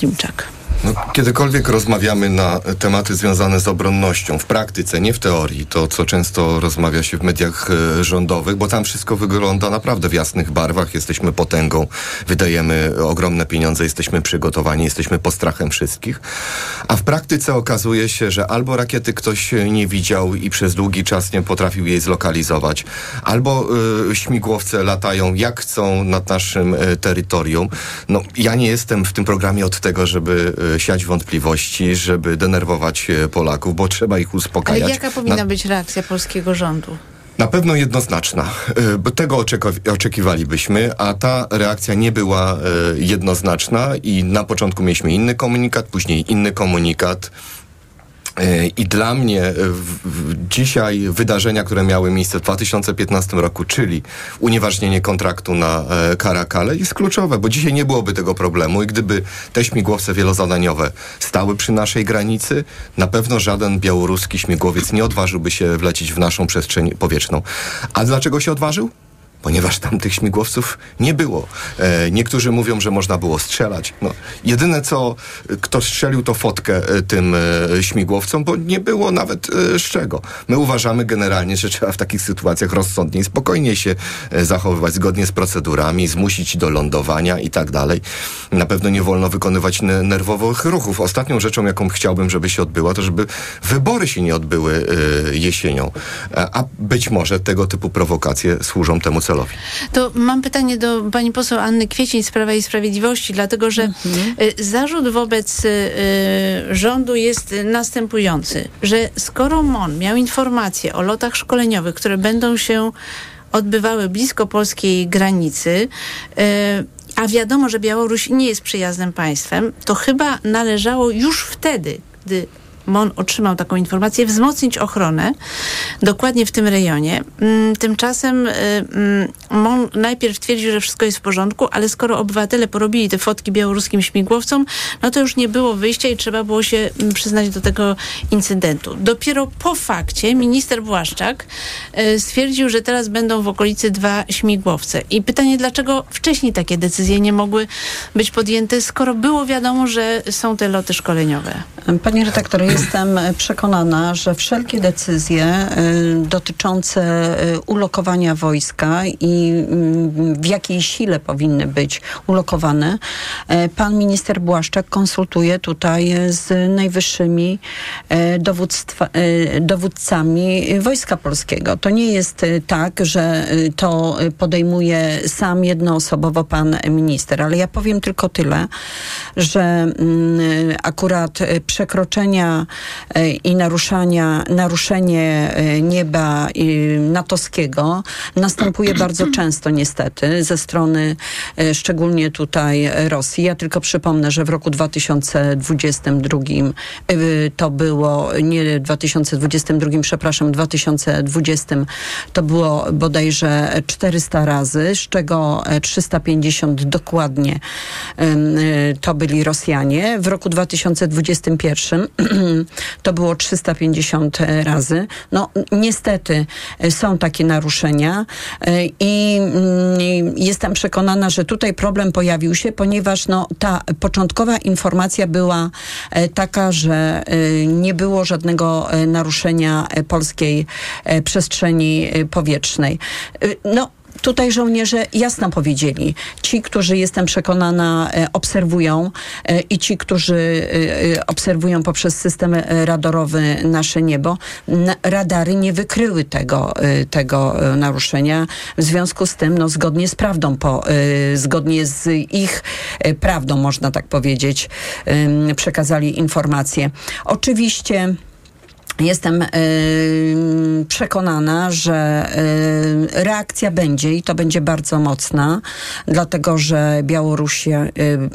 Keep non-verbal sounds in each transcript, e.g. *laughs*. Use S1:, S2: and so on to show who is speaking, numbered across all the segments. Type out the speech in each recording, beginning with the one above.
S1: Klimczak.
S2: No, kiedykolwiek rozmawiamy na tematy związane z obronnością, w praktyce, nie w teorii, to co często rozmawia się w mediach e, rządowych, bo tam wszystko wygląda naprawdę w jasnych barwach, jesteśmy potęgą, wydajemy ogromne pieniądze, jesteśmy przygotowani, jesteśmy postrachem wszystkich, a w praktyce okazuje się, że albo rakiety ktoś nie widział i przez długi czas nie potrafił jej zlokalizować, albo y, śmigłowce latają jak chcą nad naszym y, terytorium. No, ja nie jestem w tym programie od tego, żeby siać wątpliwości, żeby denerwować e, Polaków, bo trzeba ich uspokajać.
S1: Ale jaka powinna Na... być reakcja polskiego rządu?
S2: Na pewno jednoznaczna. E, bo tego oczekiwalibyśmy, a ta reakcja nie była e, jednoznaczna i na początku mieliśmy inny komunikat, później inny komunikat. E, I dla mnie e, dzisiaj wydarzenia, które miały miejsce w 2015 roku, czyli unieważnienie kontraktu na e, Karakale, jest kluczowe, bo dzisiaj nie byłoby tego problemu i gdyby te śmigłowce wielozadaniowe stały przy naszej granicy, na pewno żaden białoruski śmigłowiec nie odważyłby się wlecieć w naszą przestrzeń powietrzną. A dlaczego się odważył? Ponieważ tam tych śmigłowców nie było. E, niektórzy mówią, że można było strzelać. No, jedyne co kto strzelił to fotkę e, tym e, śmigłowcom, bo nie było nawet e, z czego. My uważamy generalnie, że trzeba w takich sytuacjach rozsądnie i spokojnie się e, zachowywać zgodnie z procedurami, zmusić do lądowania i tak dalej. Na pewno nie wolno wykonywać nerwowych ruchów. Ostatnią rzeczą, jaką chciałbym, żeby się odbyła, to żeby wybory się nie odbyły e, jesienią. A być może tego typu prowokacje służą temu celowi.
S1: To mam pytanie do pani poseł Anny Kwiecień z Prawa i Sprawiedliwości, dlatego że mhm. Y, zarzut wobec y, y, rządu jest następujący, że skoro MON miał informacje o lotach szkoleniowych, które będą się odbywały blisko polskiej granicy, a wiadomo, że Białoruś nie jest przyjaznym państwem, to chyba należało już wtedy, gdy MON otrzymał taką informację, wzmocnić ochronę dokładnie w tym rejonie. Mm, tymczasem y, mm, MON najpierw twierdził, że wszystko jest w porządku, ale skoro obywatele porobili te fotki białoruskim śmigłowcom, no to już nie było wyjścia i trzeba było się mm, przyznać do tego incydentu. Dopiero po fakcie minister Błaszczak y, stwierdził, że teraz będą w okolicy dwa śmigłowce. I pytanie, dlaczego wcześniej takie decyzje nie mogły być podjęte, skoro było wiadomo, że są te loty szkoleniowe?
S3: Panie redaktorze, jestem przekonana, że wszelkie decyzje y, dotyczące y, ulokowania wojska i mm, w jakiej sile powinny być ulokowane, y, pan minister Błaszczak konsultuje tutaj z najwyższymi dowódcami Wojska Polskiego. To nie jest tak, że to podejmuje sam jednoosobowo pan minister, ale ja powiem tylko tyle, że mm, akurat przekroczenia E, i naruszania, naruszenie e, nieba natowskiego następuje *clears throat* bardzo często niestety ze strony e, szczególnie tutaj Rosji. Ja tylko przypomnę, że w roku 2022 to było, nie 2022, przepraszam, 2020 to było bodajże 400 razy, z czego 350 dokładnie to byli Rosjanie. W roku 2021 *clears throat* to było 350 razy. No niestety e, są takie naruszenia e, i mm, jestem przekonana, że tutaj problem pojawił się, ponieważ no, ta początkowa informacja była e, taka, że nie było żadnego naruszenia polskiej przestrzeni powietrznej. No, tutaj żołnierze jasno powiedzieli, ci, którzy jestem przekonana e, obserwują e, i ci, którzy e, obserwują poprzez system radarowy nasze niebo, radary nie wykryły tego, tego naruszenia. W związku z tym, no, zgodnie z prawdą, po, zgodnie z ich prawdą, można tak powiedzieć, przekazali informacje. Oczywiście Jestem y, przekonana, że y, reakcja będzie i to będzie bardzo mocna, dlatego że Białorusi y,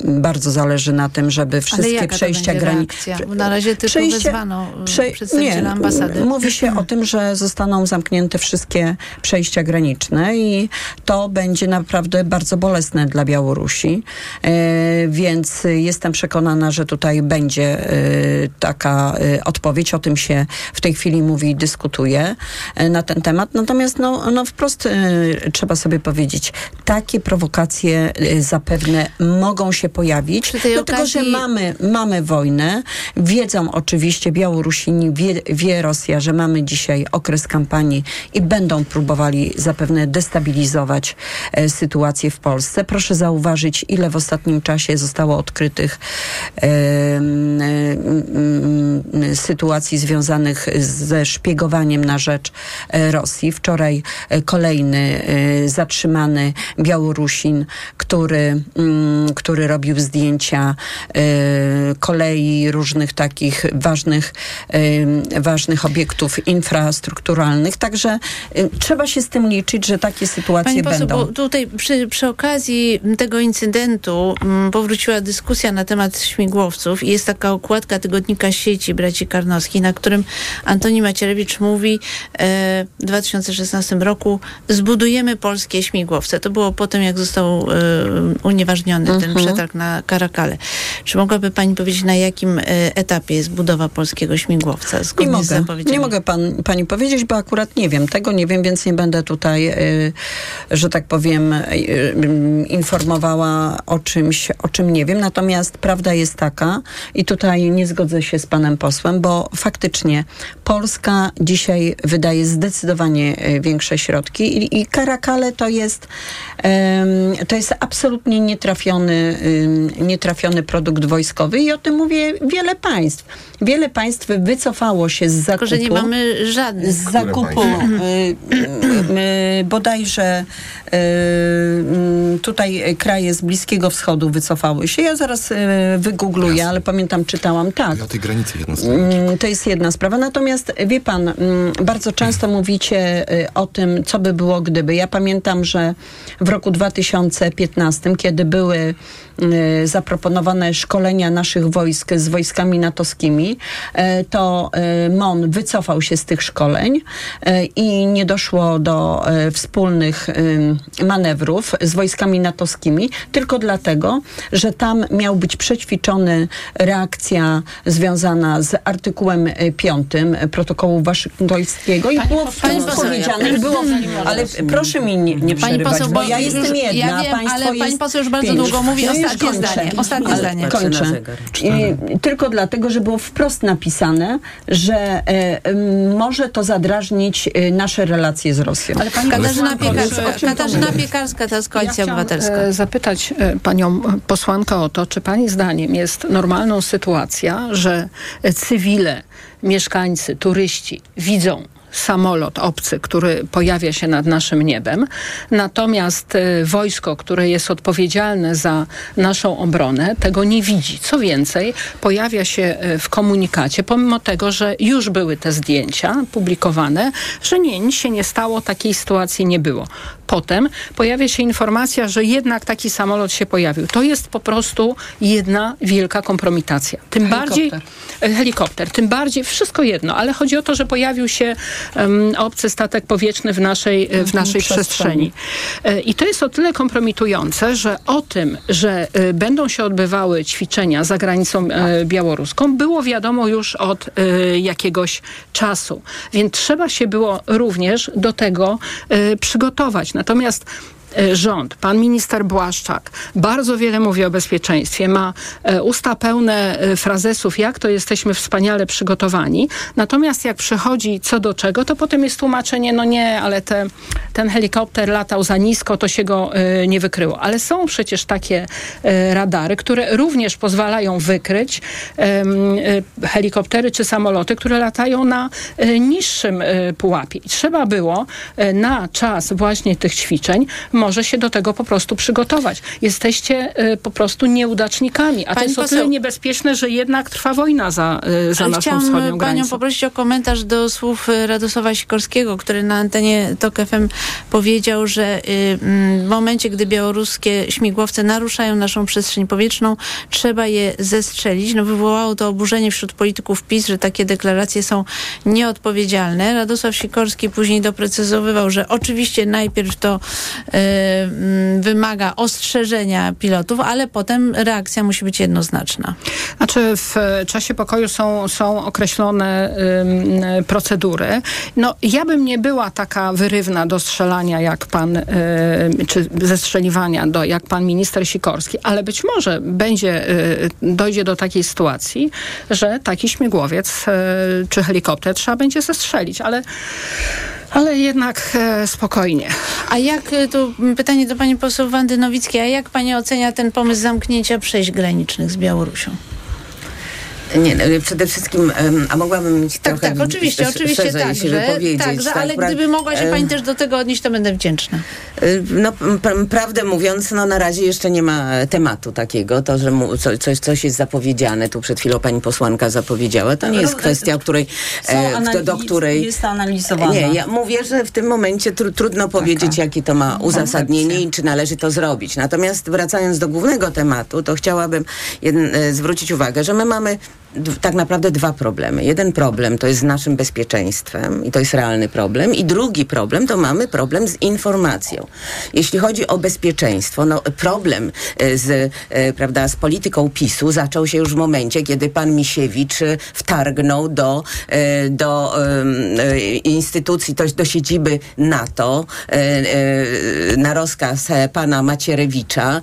S3: bardzo zależy na tym, żeby wszystkie przejścia graniczne.
S1: Na razie tylko przejście, wezwano prze, przedstawiciela ambasady.
S3: Mówi się o tym, że zostaną zamknięte wszystkie przejścia graniczne i to będzie naprawdę bardzo bolesne dla Białorusi. więc jestem przekonana, że tutaj będzie taka odpowiedź. O tym się w tej chwili mówi i dyskutuje na ten temat. Natomiast no, no wprost trzeba sobie powiedzieć, takie prowokacje zapewne mogą się pojawić, dlatego okazji... że mamy, mamy wojnę. Wiedzą oczywiście Białorusini, wie, wie Rosja, że mamy dzisiaj okres kampanii i będą próbowali zapewne destabilizować e, sytuację w Polsce. Proszę zauważyć, ile w ostatnim czasie zostało odkrytych e, e, sytuacji związanych ze szpiegowaniem na rzecz e, Rosji. Wczoraj e, kolejny e, zatrzymany Białorusin, który, mm, który robił zdjęcia kolei, różnych takich ważnych, ważnych obiektów infrastrukturalnych. Także trzeba się z tym liczyć, że takie sytuacje Pani poseł, będą.
S1: Bo tutaj przy, przy okazji tego incydentu m, powróciła dyskusja na temat śmigłowców i jest taka okładka tygodnika sieci braci Karnowskich, na którym Antoni Macierewicz mówi e, w 2016 roku zbudujemy polskie śmigłowce. To było po tym, jak został e, unieważniony ten mhm. przetarg na Karakale. Czy mogłaby Pani powiedzieć, na jakim e, etapie jest budowa polskiego śmigłowca?
S3: Nie mogę, nie mogę pan, Pani powiedzieć, bo akurat nie wiem. Tego nie wiem, więc nie będę tutaj, y, że tak powiem, y, y, informowała o czymś, o czym nie wiem. Natomiast prawda jest taka i tutaj nie zgodzę się z panem posłem, bo faktycznie Polska dzisiaj wydaje zdecydowanie większe środki i, i Karakale to jest, to jest absolutnie nietrafiony, nietrafiony produkt wojskowy i o tym mówię wiele państw. Wiele państw wycofało się z zakupu. Tylko,
S1: że nie mamy żadnych.
S3: Z zakupu bodajże tutaj kraje z Bliskiego Wschodu wycofały się. Ja zaraz wygoogluję, Jasne. ale pamiętam, czytałam tak.
S2: Na tej granicy.
S3: To jest jedna sprawa. Natomiast wie pan, bardzo często mówicie o tym, co by było gdyby. Ja pamiętam, że w roku 2015, kiedy były zaproponowane szkolenia naszych wojsk z wojskami natowskimi, to MON wycofał się z tych szkoleń i nie doszło do wspólnych manewrów z wojskami natowskimi, tylko dlatego, że tam miał być przećwiczony reakcja związana z artykułem 5 protokołu waszyngtońskiego i było wprost powiedziane, i było, ale proszę mi nie, nie przerywać, poseł, bo, ja jestem jedna, ja wiem, ale
S1: pani poseł już bardzo pięć. długo mówi, ostatnie zdanie. Ostatnie ale zdanie.
S3: Kończę. I, tylko dlatego, że było wprost napisane, że e, może to zadrażnić e, nasze relacje z Rosją.
S1: Ale pani Katarzyna, Piekarska, Katarzyna Piekarska, to jest Koalicja ja Obywatelska.
S4: E, zapytać e, panią posłankę o to, czy pani zdaniem jest normalną sytuacja, że cywile, mieszkańcy, turyści widzą samolot obcy, który pojawia się nad naszym niebem. Natomiast e, wojsko, które jest odpowiedzialne za naszą obronę, tego nie widzi. Co więcej, pojawia się e, w komunikacie, pomimo tego, że już były te zdjęcia publikowane, że nie, nic się nie stało, takiej sytuacji nie było. Potem pojawia się informacja, że jednak taki samolot się pojawił. To jest po prostu jedna wielka kompromitacja. Tym helikopter. bardziej helikopter, tym bardziej wszystko jedno, ale chodzi o to, że pojawił się obcy statek powietrzny w naszej, w mhm, naszej przestrzeni. przestrzeni. I to jest o tyle kompromitujące, że o tym, że y, będą się odbywały ćwiczenia za granicą białoruską, było wiadomo już od jakiegoś czasu. Więc trzeba się było również do tego przygotować. Natomiast E, rząd, pan minister Błaszczak bardzo wiele mówi o bezpieczeństwie, ma e, usta pełne e, frazesów, jak to jesteśmy wspaniale przygotowani. Natomiast jak przychodzi co do czego, to potem jest tłumaczenie, no nie, ale te, ten helikopter latał za nisko, to się go nie wykryło. Ale są przecież takie radary, które również pozwalają wykryć helikoptery czy samoloty, które latają na niższym pułapie. I trzeba było na czas właśnie tych ćwiczeń może się do tego po prostu przygotować. Jesteście y, po prostu nieudacznikami, a Pani to jest poseł... o tyle niebezpieczne, że jednak trwa wojna za, y, za naszą wschodnią granicą.
S1: Panią poprosić o komentarz do słów y, Radosława Sikorskiego, który na antenie TOK FM powiedział, że y, w momencie, gdy białoruskie śmigłowce naruszają naszą przestrzeń powietrzną, trzeba je zestrzelić. No, wywołało to oburzenie wśród polityków PiS, że takie deklaracje są nieodpowiedzialne. Radosław Sikorski później doprecyzowywał, że oczywiście najpierw to y, mm, wymaga ostrzeżenia pilotów, ale potem reakcja musi być jednoznaczna.
S4: Znaczy w czasie pokoju są, są określone ym, procedury. No ja bym nie była taka wyrywna do strzelania jak pan, y, czy zestrzeliwania do, jak pan minister Sikorski, ale być może będzie, y, dojdzie do takiej sytuacji, że taki śmigłowiec y, czy helikopter trzeba będzie zestrzelić, ale ale jednak e, spokojnie.
S1: A jak, e, tu pytanie do pani poseł Wandy Nowickiej, a jak pani ocenia ten pomysł zamknięcia przejść granicznych z Białorusią?
S5: Nie, no, przede wszystkim, a mogłabym mieć
S1: tak,
S5: trochę
S1: Tak, oczywiście, oczywiście tak, że, tak, że, ale tak, gdyby mogła się pani też do tego odnieść, to będę wdzięczna.
S5: Y, no, prawdę mówiąc, no na razie jeszcze nie ma tematu takiego, to, że mu, co, coś, coś jest zapowiedziane, tu przed chwilą pani posłanka zapowiedziała, to nie jest kwestia, której, e, do której...
S3: Jest to analizowane.
S5: Nie, ja mówię, że w tym momencie tr trudno powiedzieć, Taka. jakie to ma uzasadnienie i czy należy to zrobić. Natomiast wracając do głównego tematu, to chciałabym e, zwrócić uwagę, że my mamy tak naprawdę dwa problemy. Jeden problem to jest z naszym bezpieczeństwem i to jest realny problem i drugi problem to mamy problem z informacją. Jeśli chodzi o bezpieczeństwo, no problem e, z, e, prawda, z polityką PiSu zaczął się już w momencie, kiedy pan Misiewicz e, wtargnął do, do instytucji, to do siedziby NATO na rozkaz pana Macierewicza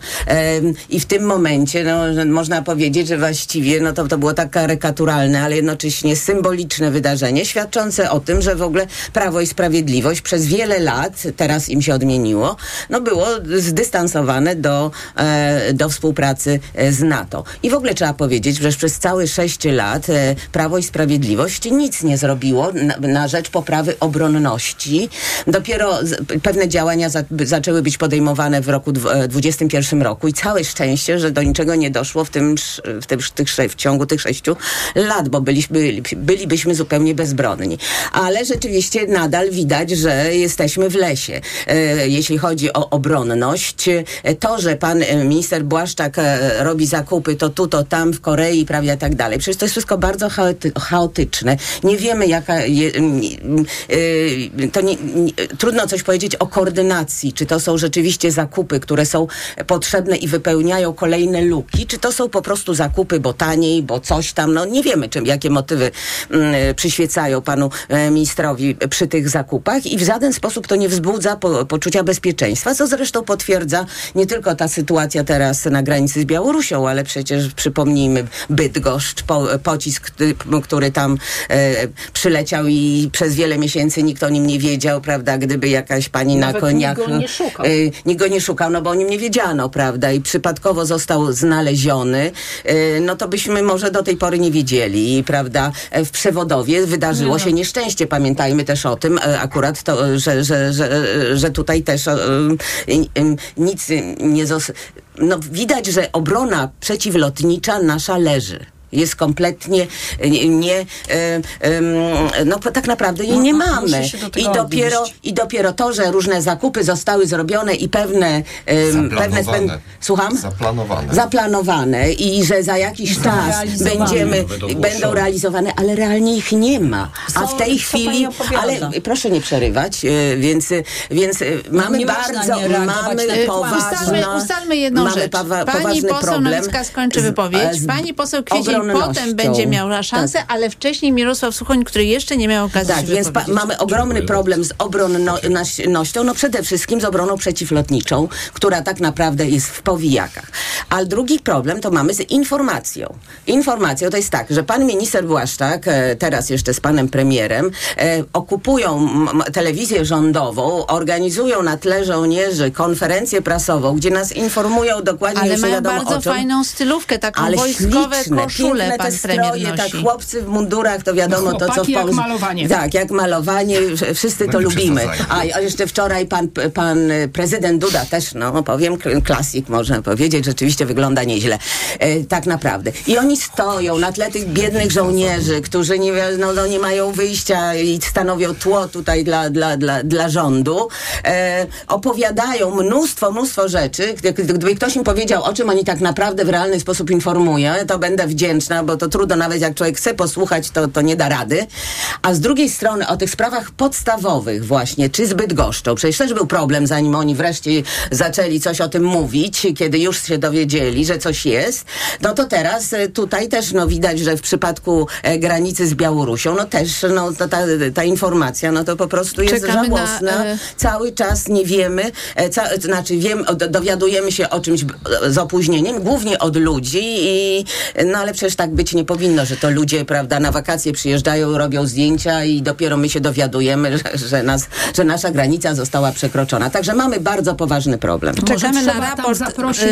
S5: i w tym momencie, no, można powiedzieć, że właściwie no, to, to było taka karykaturalne, ale jednocześnie symboliczne wydarzenie, świadczące o tym, że w ogóle Prawo i Sprawiedliwość przez wiele lat, teraz im się odmieniło, no było zdystansowane do, e, do współpracy e, z NATO. I w ogóle trzeba powiedzieć, że przez całe sześć lat e, Prawo i Sprawiedliwość nic nie zrobiło na, na rzecz poprawy obronności. Dopiero pewne działania za, zaczęły być podejmowane w roku 2021 roku i całe szczęście, że do niczego nie doszło w tym, w, tym, w, w ciągu tych sześciu lat, bo byliśmy, bylibyśmy zupełnie bezbronni. Ale rzeczywiście nadal widać, że jesteśmy w lesie. E, jeśli chodzi o obronność, e, to, że pan e, minister Błaszczak robi zakupy to tu, to tam, w Korei, prawda, tak dalej. Przecież to jest wszystko bardzo chaotyczne. Nie wiemy, jaka je, to nie, nie, trudno coś powiedzieć o koordynacji, czy to są rzeczywiście zakupy, które są potrzebne i wypełniają kolejne luki, czy to są po prostu zakupy, bo taniej, bo coś tam tam, no nie wiemy, czym, jakie motywy mm, przyświecają panu e, ministrowi przy tych zakupach i w żaden sposób to nie wzbudza po, poczucia bezpieczeństwa, co zresztą potwierdza nie tylko ta sytuacja teraz na granicy z Białorusią, ale przecież przypomnijmy Bydgoszcz, po, pocisk, który tam e, przyleciał i przez wiele miesięcy nikt o nim nie wiedział, prawda, gdyby jakaś pani Nawet na koniach...
S4: Nikt go nie szukał. E,
S5: nikt go nie szukał, no bo o nim nie wiedziano, prawda, i przypadkowo został znaleziony, no to byśmy może do tej pory nie wiedzieli, prawda? W Przewodowie wydarzyło się nieszczęście. Pamiętajmy też o tym e, akurat, to, że, że, że, że tutaj też e, nic nie zostało. No, widać, że obrona przeciwlotnicza nasza leży jest kompletnie nie, nie e, e, no tak naprawdę jej nie no, mamy. I dopiero, I dopiero to, że różne zakupy zostały zrobione i pewne
S2: e, pewne spę-
S5: słucham?
S2: Zaplanowane.
S5: Zaplanowane i że za jakiś czas będziemy będą, będą realizowane, ale realnie ich nie ma. A w tej chwili, ale proszę nie przerywać, e, więc, więc mamy nie bardzo mamy poważne
S1: ustalmy, ustalmy jedną mamy rzecz. Pani poseł problem. Nowicka skończy wypowiedź. Pani poseł Kwiecień potem będzie miała szansę, tak. ale wcześniej Mirosław Suchoń, który jeszcze nie miał okazji
S5: Tak, więc mamy ogromny problem z obronnością, no przede wszystkim z obroną przeciwlotniczą, która tak naprawdę jest w powijakach. A drugi problem to mamy z informacją. Informacją to jest tak, że pan minister Błaszczak, e, teraz jeszcze z panem premierem, e, okupują telewizję rządową, organizują na tle żołnierzy konferencję prasową, gdzie nas informują dokładnie,
S1: Ale mają bardzo fajną stylówkę, taką ale wojskowe śliczne, koszule, pan stroje,
S5: tak chłopcy w mundurach, to wiadomo,
S4: no,
S5: to co
S4: w Polsce. jak malowanie.
S5: Tak, jak malowanie, wszyscy to lubimy. A, a, jeszcze wczoraj pan, pan prezydent Duda też, no powiem, klasik można powiedzieć, rzeczywiście wygląda nieźle. E, tak naprawdę. I oni stoją na tle tych biednych żołnierzy, którzy nie, no, no, nie mają wyjścia i stanowią tło tutaj dla, dla, dla, dla rządu. E, opowiadają mnóstwo, mnóstwo rzeczy. Gdyby ktoś im powiedział, o czym oni tak naprawdę w realny sposób informują, to będę wdzięczny bo to trudno nawet jak człowiek chce posłuchać, to, to nie da rady. A z drugiej strony o tych sprawach podstawowych właśnie, czy zbyt goszczą. Przecież też był problem, zanim oni wreszcie zaczęli coś o tym mówić, kiedy już się dowiedzieli, że coś jest. No to teraz e, tutaj też no, widać, że w przypadku e, granicy z Białorusią, no też no, ta, ta informacja, no to po prostu jest
S1: Czekamy na,
S5: żałosna.
S1: e,
S5: Cały czas nie wiemy, ca, znaczy wiem, dowiadujemy się o czymś z opóźnieniem, głównie od ludzi i no ale przecież tak być nie powinno, że to ludzie, prawda, na wakacje przyjeżdżają, robią zdjęcia i dopiero my się dowiadujemy, *laughs* że, że, nas, że nasza granica została przekroczona. Także mamy bardzo poważny problem.
S1: Czekamy na raport,
S4: zaprosić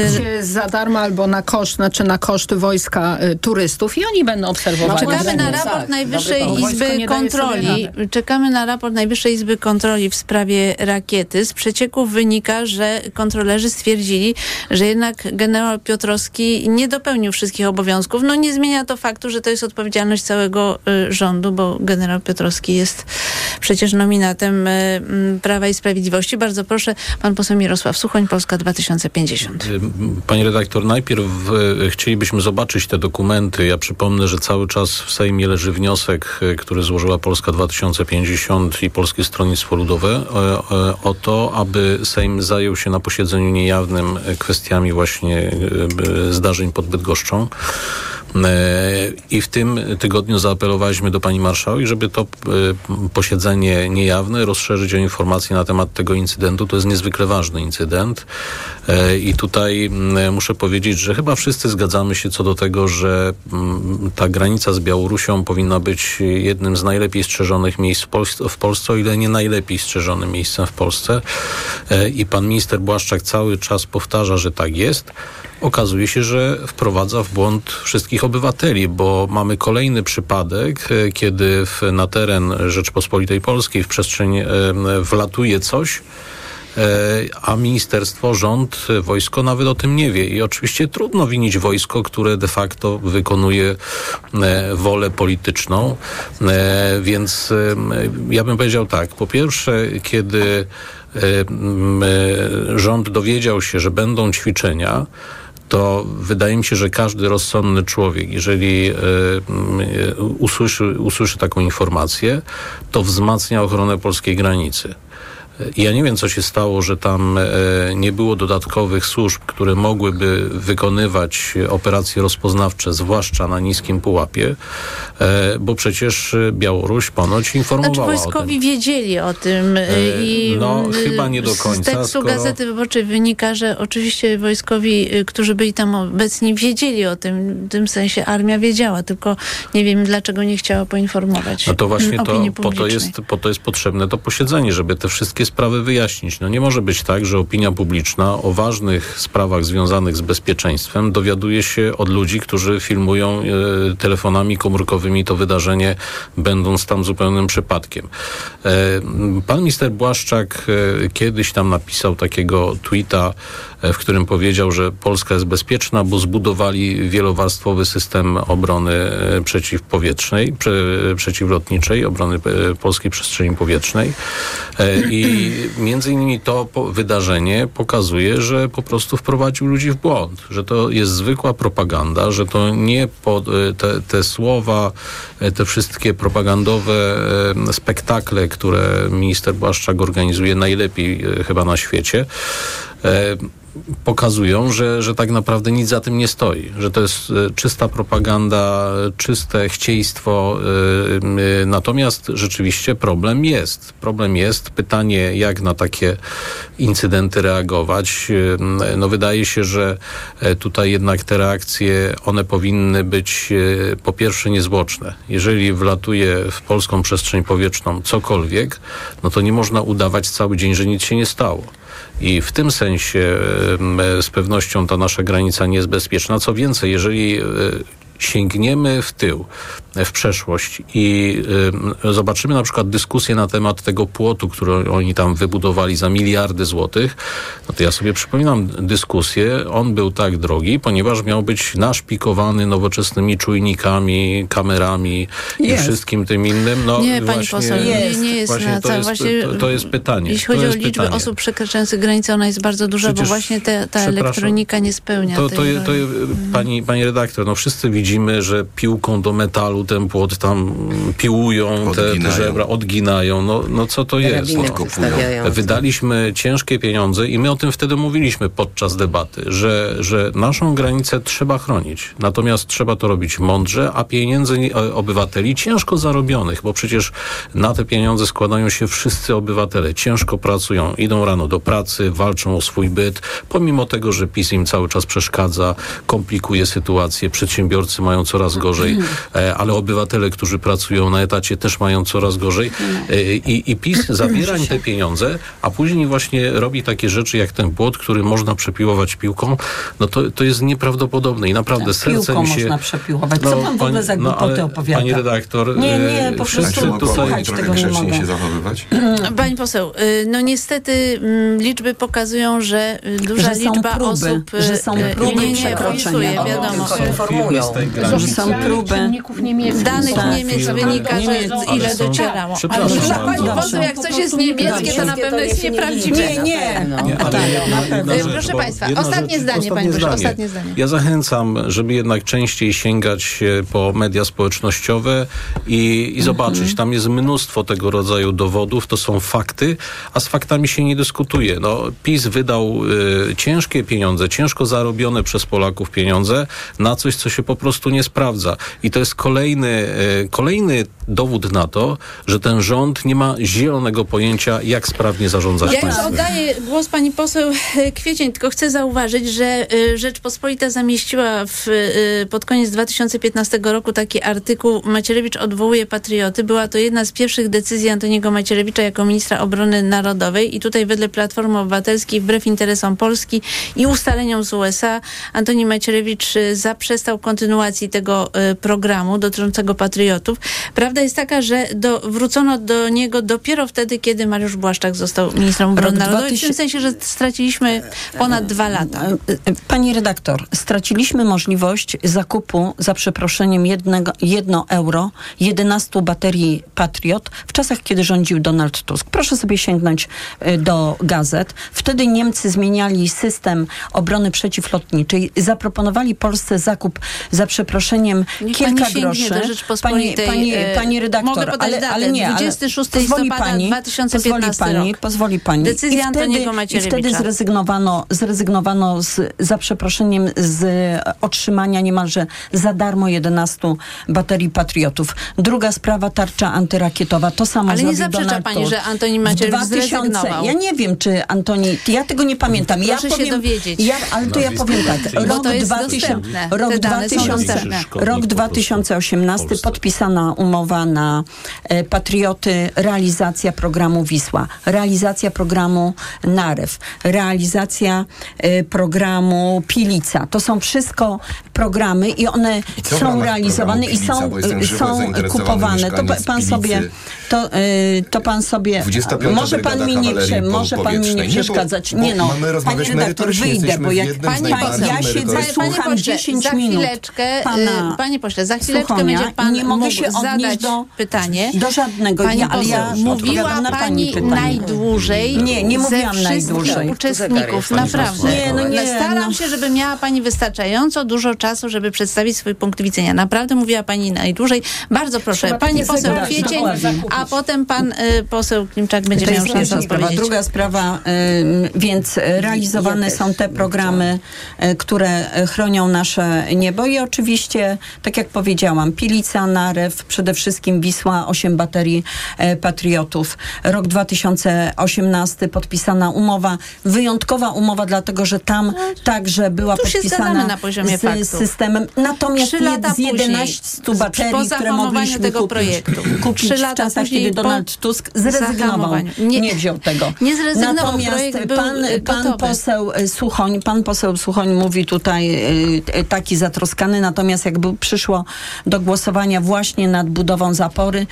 S1: y-
S4: za darmo albo na koszt, znaczy na koszt wojska y, turystów i oni będą obserwowali.
S5: No,
S1: Czekamy na
S5: Tak,
S1: raport
S5: dobry
S1: Najwyższej Izby Kontroli. Czekamy na raport Najwyższej Izby Kontroli w sprawie rakiety. Z przecieków wynika, że kontrolerzy stwierdzili, że jednak generał Piotrowski nie dopełnił wszystkich obowiązków. No nie zmienia to faktu, że to jest odpowiedzialność całego y, rządu, bo generał Piotrowski jest przecież nominatem y, Prawa i Sprawiedliwości. Bardzo proszę, pan poseł Mirosław Suchoń, Polska 2050.
S6: Pani redaktor, najpierw chcielibyśmy zobaczyć te dokumenty. Ja przypomnę, że cały czas w Sejmie leży wniosek, który złożyła Polska 2050 i Polskie Stronnictwo Ludowe o to, aby Sejm zajął się na posiedzeniu niejawnym kwestiami właśnie zdarzeń pod Bydgoszczą. E, I w tym tygodniu zaapelowaliśmy do pani marszałek, żeby to e, posiedzenie niejawne rozszerzyć o informacje na temat tego incydentu. To jest niezwykle ważny incydent. E, I tutaj mm, muszę powiedzieć, że chyba wszyscy zgadzamy się co do tego, że mm, ta granica z Białorusią powinna być jednym z najlepiej strzeżonych miejsc w Polsce, w Polsce o ile nie najlepiej strzeżonym miejscem w Polsce. I pan minister Błaszczak cały czas powtarza, że tak jest okazuje się, że wprowadza w błąd wszystkich obywateli, bo mamy kolejny przypadek, e, kiedy w, na teren Rzeczpospolitej Polskiej w przestrzeń e, wlatuje coś, e, a ministerstwo, rząd, wojsko nawet o tym nie wie. I oczywiście trudno winić wojsko, które de facto wykonuje wolę polityczną. Więc ja bym powiedział tak. Po pierwsze, kiedy rząd dowiedział się, że będą ćwiczenia, to wydaje mi się, że każdy rozsądny człowiek, jeżeli e, e, usłyszy, usłyszy taką informację, to wzmacnia ochronę polskiej granicy. Ja nie wiem, co się stało, że tam e, nie było dodatkowych służb, które mogłyby wykonywać operacje rozpoznawcze, zwłaszcza na niskim pułapie, e, bo przecież Białoruś ponoć informowała
S1: Znaczy
S6: o tym.
S1: wojskowi wiedzieli o tym
S6: E,
S1: i
S6: no,
S1: y,
S6: chyba nie do
S1: z
S6: końca,
S1: tekstu
S6: skoro-
S1: Gazety Wyborczej wynika, że oczywiście wojskowi, którzy byli tam obecni, wiedzieli o tym. W tym sensie armia wiedziała, tylko nie wiem dlaczego nie chciała poinformować
S6: No to właśnie to, po, to jest, po to jest potrzebne to posiedzenie, żeby te wszystkie sprawy wyjaśnić. No nie może być tak, że opinia publiczna o ważnych sprawach związanych z bezpieczeństwem dowiaduje się od ludzi, którzy filmują e, telefonami komórkowymi to wydarzenie, będąc tam zupełnym przypadkiem. E, pan minister Błaszczak e, kiedyś tam napisał takiego tweeta, w którym powiedział, że Polska jest bezpieczna, bo zbudowali wielowarstwowy system obrony e, przeciwpowietrznej, prze, przeciwlotniczej, obrony e, polskiej przestrzeni powietrznej. E, I między innymi to wydarzenie pokazuje, że po prostu wprowadził ludzi w błąd, że to jest zwykła propaganda, że to nie te, te słowa, te wszystkie propagandowe spektakle, które minister Błaszczak organizuje najlepiej chyba na świecie, pokazują, że, że tak naprawdę nic za tym nie stoi, że to jest e, czysta propaganda, e, czyste chcieństwo. e, Natomiast rzeczywiście problem jest. Problem jest. Pytanie, jak na takie incydenty reagować. No wydaje się, że tutaj jednak te reakcje, one powinny być po pierwsze niezwłoczne. Jeżeli wlatuje w polską przestrzeń powietrzną cokolwiek, no to nie można udawać cały dzień, że nic się nie stało. I w tym sensie em, z pewnością ta nasza granica nie jest bezpieczna. Co więcej, jeżeli e, sięgniemy w tył, e, w przeszłość i em, zobaczymy na przykład dyskusję na temat tego płotu, który oni tam wybudowali za miliardy złotych, no to ja sobie przypominam dyskusję. On był tak drogi, ponieważ miał być naszpikowany nowoczesnymi czujnikami, kamerami i
S3: Jest.
S6: wszystkim tym innym. No,
S1: nie, pani
S6: właśnie-
S1: poseł, nie,
S3: Jest.
S1: nie jest
S6: Właśnie
S1: na
S6: to jest-
S1: Właśnie,
S6: to- to jest pytanie.
S1: Jeśli
S6: To
S1: chodzi o liczbę
S6: pytanie.
S1: osób przekraczających granicę, ona jest bardzo duża, bo
S6: Przecież-
S1: właśnie te, ta elektronika nie spełnia
S6: To,
S1: tej
S6: to, je- to, je- pani, pani redaktor, no wszyscy widzimy, widzimy, że piłką do metalu ten płot tam piłują, te, te
S2: Odginają.
S6: żebra odginają. No, no co to jest? No.
S5: wystawiają.
S6: Wydaliśmy ciężkie pieniądze i my o tym wtedy mówiliśmy podczas debaty, że, że naszą granicę trzeba chronić. Natomiast trzeba to robić mądrze, a pieniędzy e, obywateli ciężko zarobionych, bo przecież na te pieniądze składają się wszyscy obywatele. Ciężko pracują, idą rano do pracy, walczą o swój byt, pomimo tego, że PiS im cały czas przeszkadza, komplikuje sytuację, przedsiębiorcy mają coraz gorzej, e, ale obywatele, którzy pracują na etacie też mają coraz gorzej E, i, i PiS zabiera im te pieniądze, a później właśnie robi takie rzeczy jak ten płot, który można przepiłować piłką, no to, to jest nieprawdopodobne i naprawdę serce
S3: Piłką
S6: mi się...
S3: można przepiłować. Co pan w ogóle za głupoty
S6: ale
S3: opowiada?
S6: Pani redaktor,
S3: Nie,
S6: e,
S3: nie, po
S6: wszyscy
S3: prostu
S2: mogą
S6: tutaj...
S3: tego nie mogę.
S2: się zachowywać? *clears throat*
S1: Pani poseł, y, no niestety mm, liczby pokazują, że y, duża
S3: Że
S1: liczba
S3: próby,
S1: osób... y,
S3: że są próby
S1: nie, nie,
S3: O,
S1: wiadomo.
S5: tylko informują.
S3: Że są próby.
S4: niemieckich.
S1: Danych
S3: Tak.
S1: Niemiec wynika, że ile docierało.
S6: Przepraszam
S1: Ale proszę. Pani poseł, jak coś jest niemieckie, to na pewno jest nieprawdziwe.
S3: Nie, nie.
S6: Ale
S1: Y, proszę
S6: bo
S1: państwa, ostatnie zdanie, panie pośle, ostatnie zdanie.
S6: Ja zachęcam, żeby jednak częściej sięgać e, po media społecznościowe i, i zobaczyć.
S1: Mhm.
S6: Tam jest mnóstwo tego rodzaju dowodów, to są fakty, a z faktami się nie dyskutuje. No, PiS wydał e, ciężkie pieniądze, ciężko zarobione przez Polaków pieniądze na coś, co się po prostu nie sprawdza. I to jest kolejny, e, kolejny dowód na to, że ten rząd nie ma zielonego pojęcia, jak sprawnie zarządzać
S1: Ja już
S6: państwem.
S1: oddaję głos pani poseł e, Kwiecień, tylko chcę zauważyć, że e, Rzeczpospolita zamieściła w, e, pod koniec 2015 roku taki artykuł Macierewicz odwołuje patrioty. Była to jedna z pierwszych decyzji Antoniego Macierewicza jako ministra obrony narodowej i tutaj wedle Platformy Obywatelskiej wbrew interesom Polski i ustaleniom z USA Antoni Macierewicz zaprzestał kontynuacji tego programu dotyczącego patriotów. Prawda jest taka, że do, wrócono do niego dopiero wtedy, kiedy Mariusz Błaszczak został ministrem obrony narodowej. W
S3: 2000
S1: tym sensie, że straciliśmy ponad dwa lata.
S3: E, e, Pani redaktor, straciliśmy możliwość zakupu, za przeproszeniem, jednego, jedno euro 11 baterii Patriot w czasach, kiedy rządził Donald Tusk. Proszę sobie sięgnąć e, do gazet. Wtedy Niemcy zmieniali system obrony przeciwlotniczej, zaproponowali Polsce zakup za przeproszeniem
S1: Niech
S3: kilka
S1: pani
S3: groszy.
S1: do.
S3: Pani, pani,
S1: E,
S3: pani redaktor,
S1: mogę podać
S3: ale,
S1: datę.
S3: ale nie, ale
S1: 26
S3: pozwoli
S1: listopada
S3: pani,
S1: 2015
S3: pozwoli pani,
S1: rok.
S3: pozwoli pani.
S1: Decyzja
S3: I wtedy,
S1: Antoniego
S3: I
S1: Macierewicza.
S3: wtedy zrezygnowano, zrezygnowano z, za przeproszeniem z otrzymania niemalże za darmo 11 baterii patriotów. Druga sprawa, tarcza antyrakietowa. To samo
S1: Ale nie zaprzecza
S3: Donald
S1: pani,
S3: Tusk.
S1: że Antoni Macierewicz
S3: 2000
S1: zrezygnował.
S3: Ja nie wiem, czy Antoni... Ja tego nie pamiętam. Ja
S1: Proszę się
S3: powiem,
S1: dowiedzieć.
S3: Ja, ale to ja powiem tak. Rok,
S1: to jest
S3: 2000,
S1: dostępne.
S3: rok,
S1: Te dane są
S3: 2000,
S1: dostępne.
S3: rok 2018 podpisana umowa na e, Patrioty, realizacja programu Wisła, realizacja programu Narew, realizacja e, programu Pilica. To są wszystko programy i one
S2: I
S3: są realizowane i są,
S2: Pilica, żywo
S3: są kupowane. To pan sobie to, e, to pan sobie
S2: 25.
S3: może pan mi nie prze, może pan mi nie przeszkadzać.
S2: bo
S3: Nie no, panie redaktor, wyjdę, bo jak pani, ja siedzę, słucham
S1: pośle,
S3: 10
S1: za
S3: minut pana
S1: panie pośle, za chwileczkę będzie pan
S3: nie mogę
S1: mógł
S3: się odnieść
S1: zadać
S3: do,
S1: pytanie.
S3: do żadnego.
S1: Pani
S3: ja, ale ja
S1: mówiła
S3: na pani
S1: pani
S3: pytanie.
S1: najdłużej
S3: Nie, nie
S1: ze
S3: mówiłam
S1: wszystkich
S3: najdłużej.
S1: uczestników, naprawdę.
S3: Nie, no nie,
S1: Staram
S3: no.
S1: się, żeby miała pani wystarczająco dużo czasu, żeby przedstawić swój punkt widzenia. Naprawdę mówiła pani najdłużej. Bardzo proszę,
S3: Trzeba
S1: pani poseł Kwiecień, a potem pan y, poseł Klimczak będzie
S3: To
S1: miał szansę odpowiedzieć.
S3: Druga sprawa, ym, więc realizowane są te programy, e, które e, chronią nasze niebo i oczywiście, tak jak powiedziałam, Pilica, Narew, przede wszystkim Wisła, 8 baterii e, patriotów. Rok 2018 podpisana umowa, wyjątkowa umowa, dlatego że tam także była
S1: tu
S3: podpisana
S1: na poziomie
S3: z
S1: faktów.
S3: systemem. Natomiast nie z 11
S1: później,
S3: baterii, które mogliśmy
S1: tego
S3: kupić,
S1: projektu.
S3: kupić
S1: Trzy
S3: w
S1: lata
S3: czasach,
S1: później
S3: kiedy Donald Tusk zrezygnował.
S1: Nie-
S3: Nie, wziął tego.
S1: nie zrezygnował,
S3: Natomiast pan,
S1: y,
S3: pan poseł y, Suchoń, pan poseł Suchoń mówi tutaj y, taki zatroskany, natomiast jakby przyszło do głosowania właśnie nad budową zapory,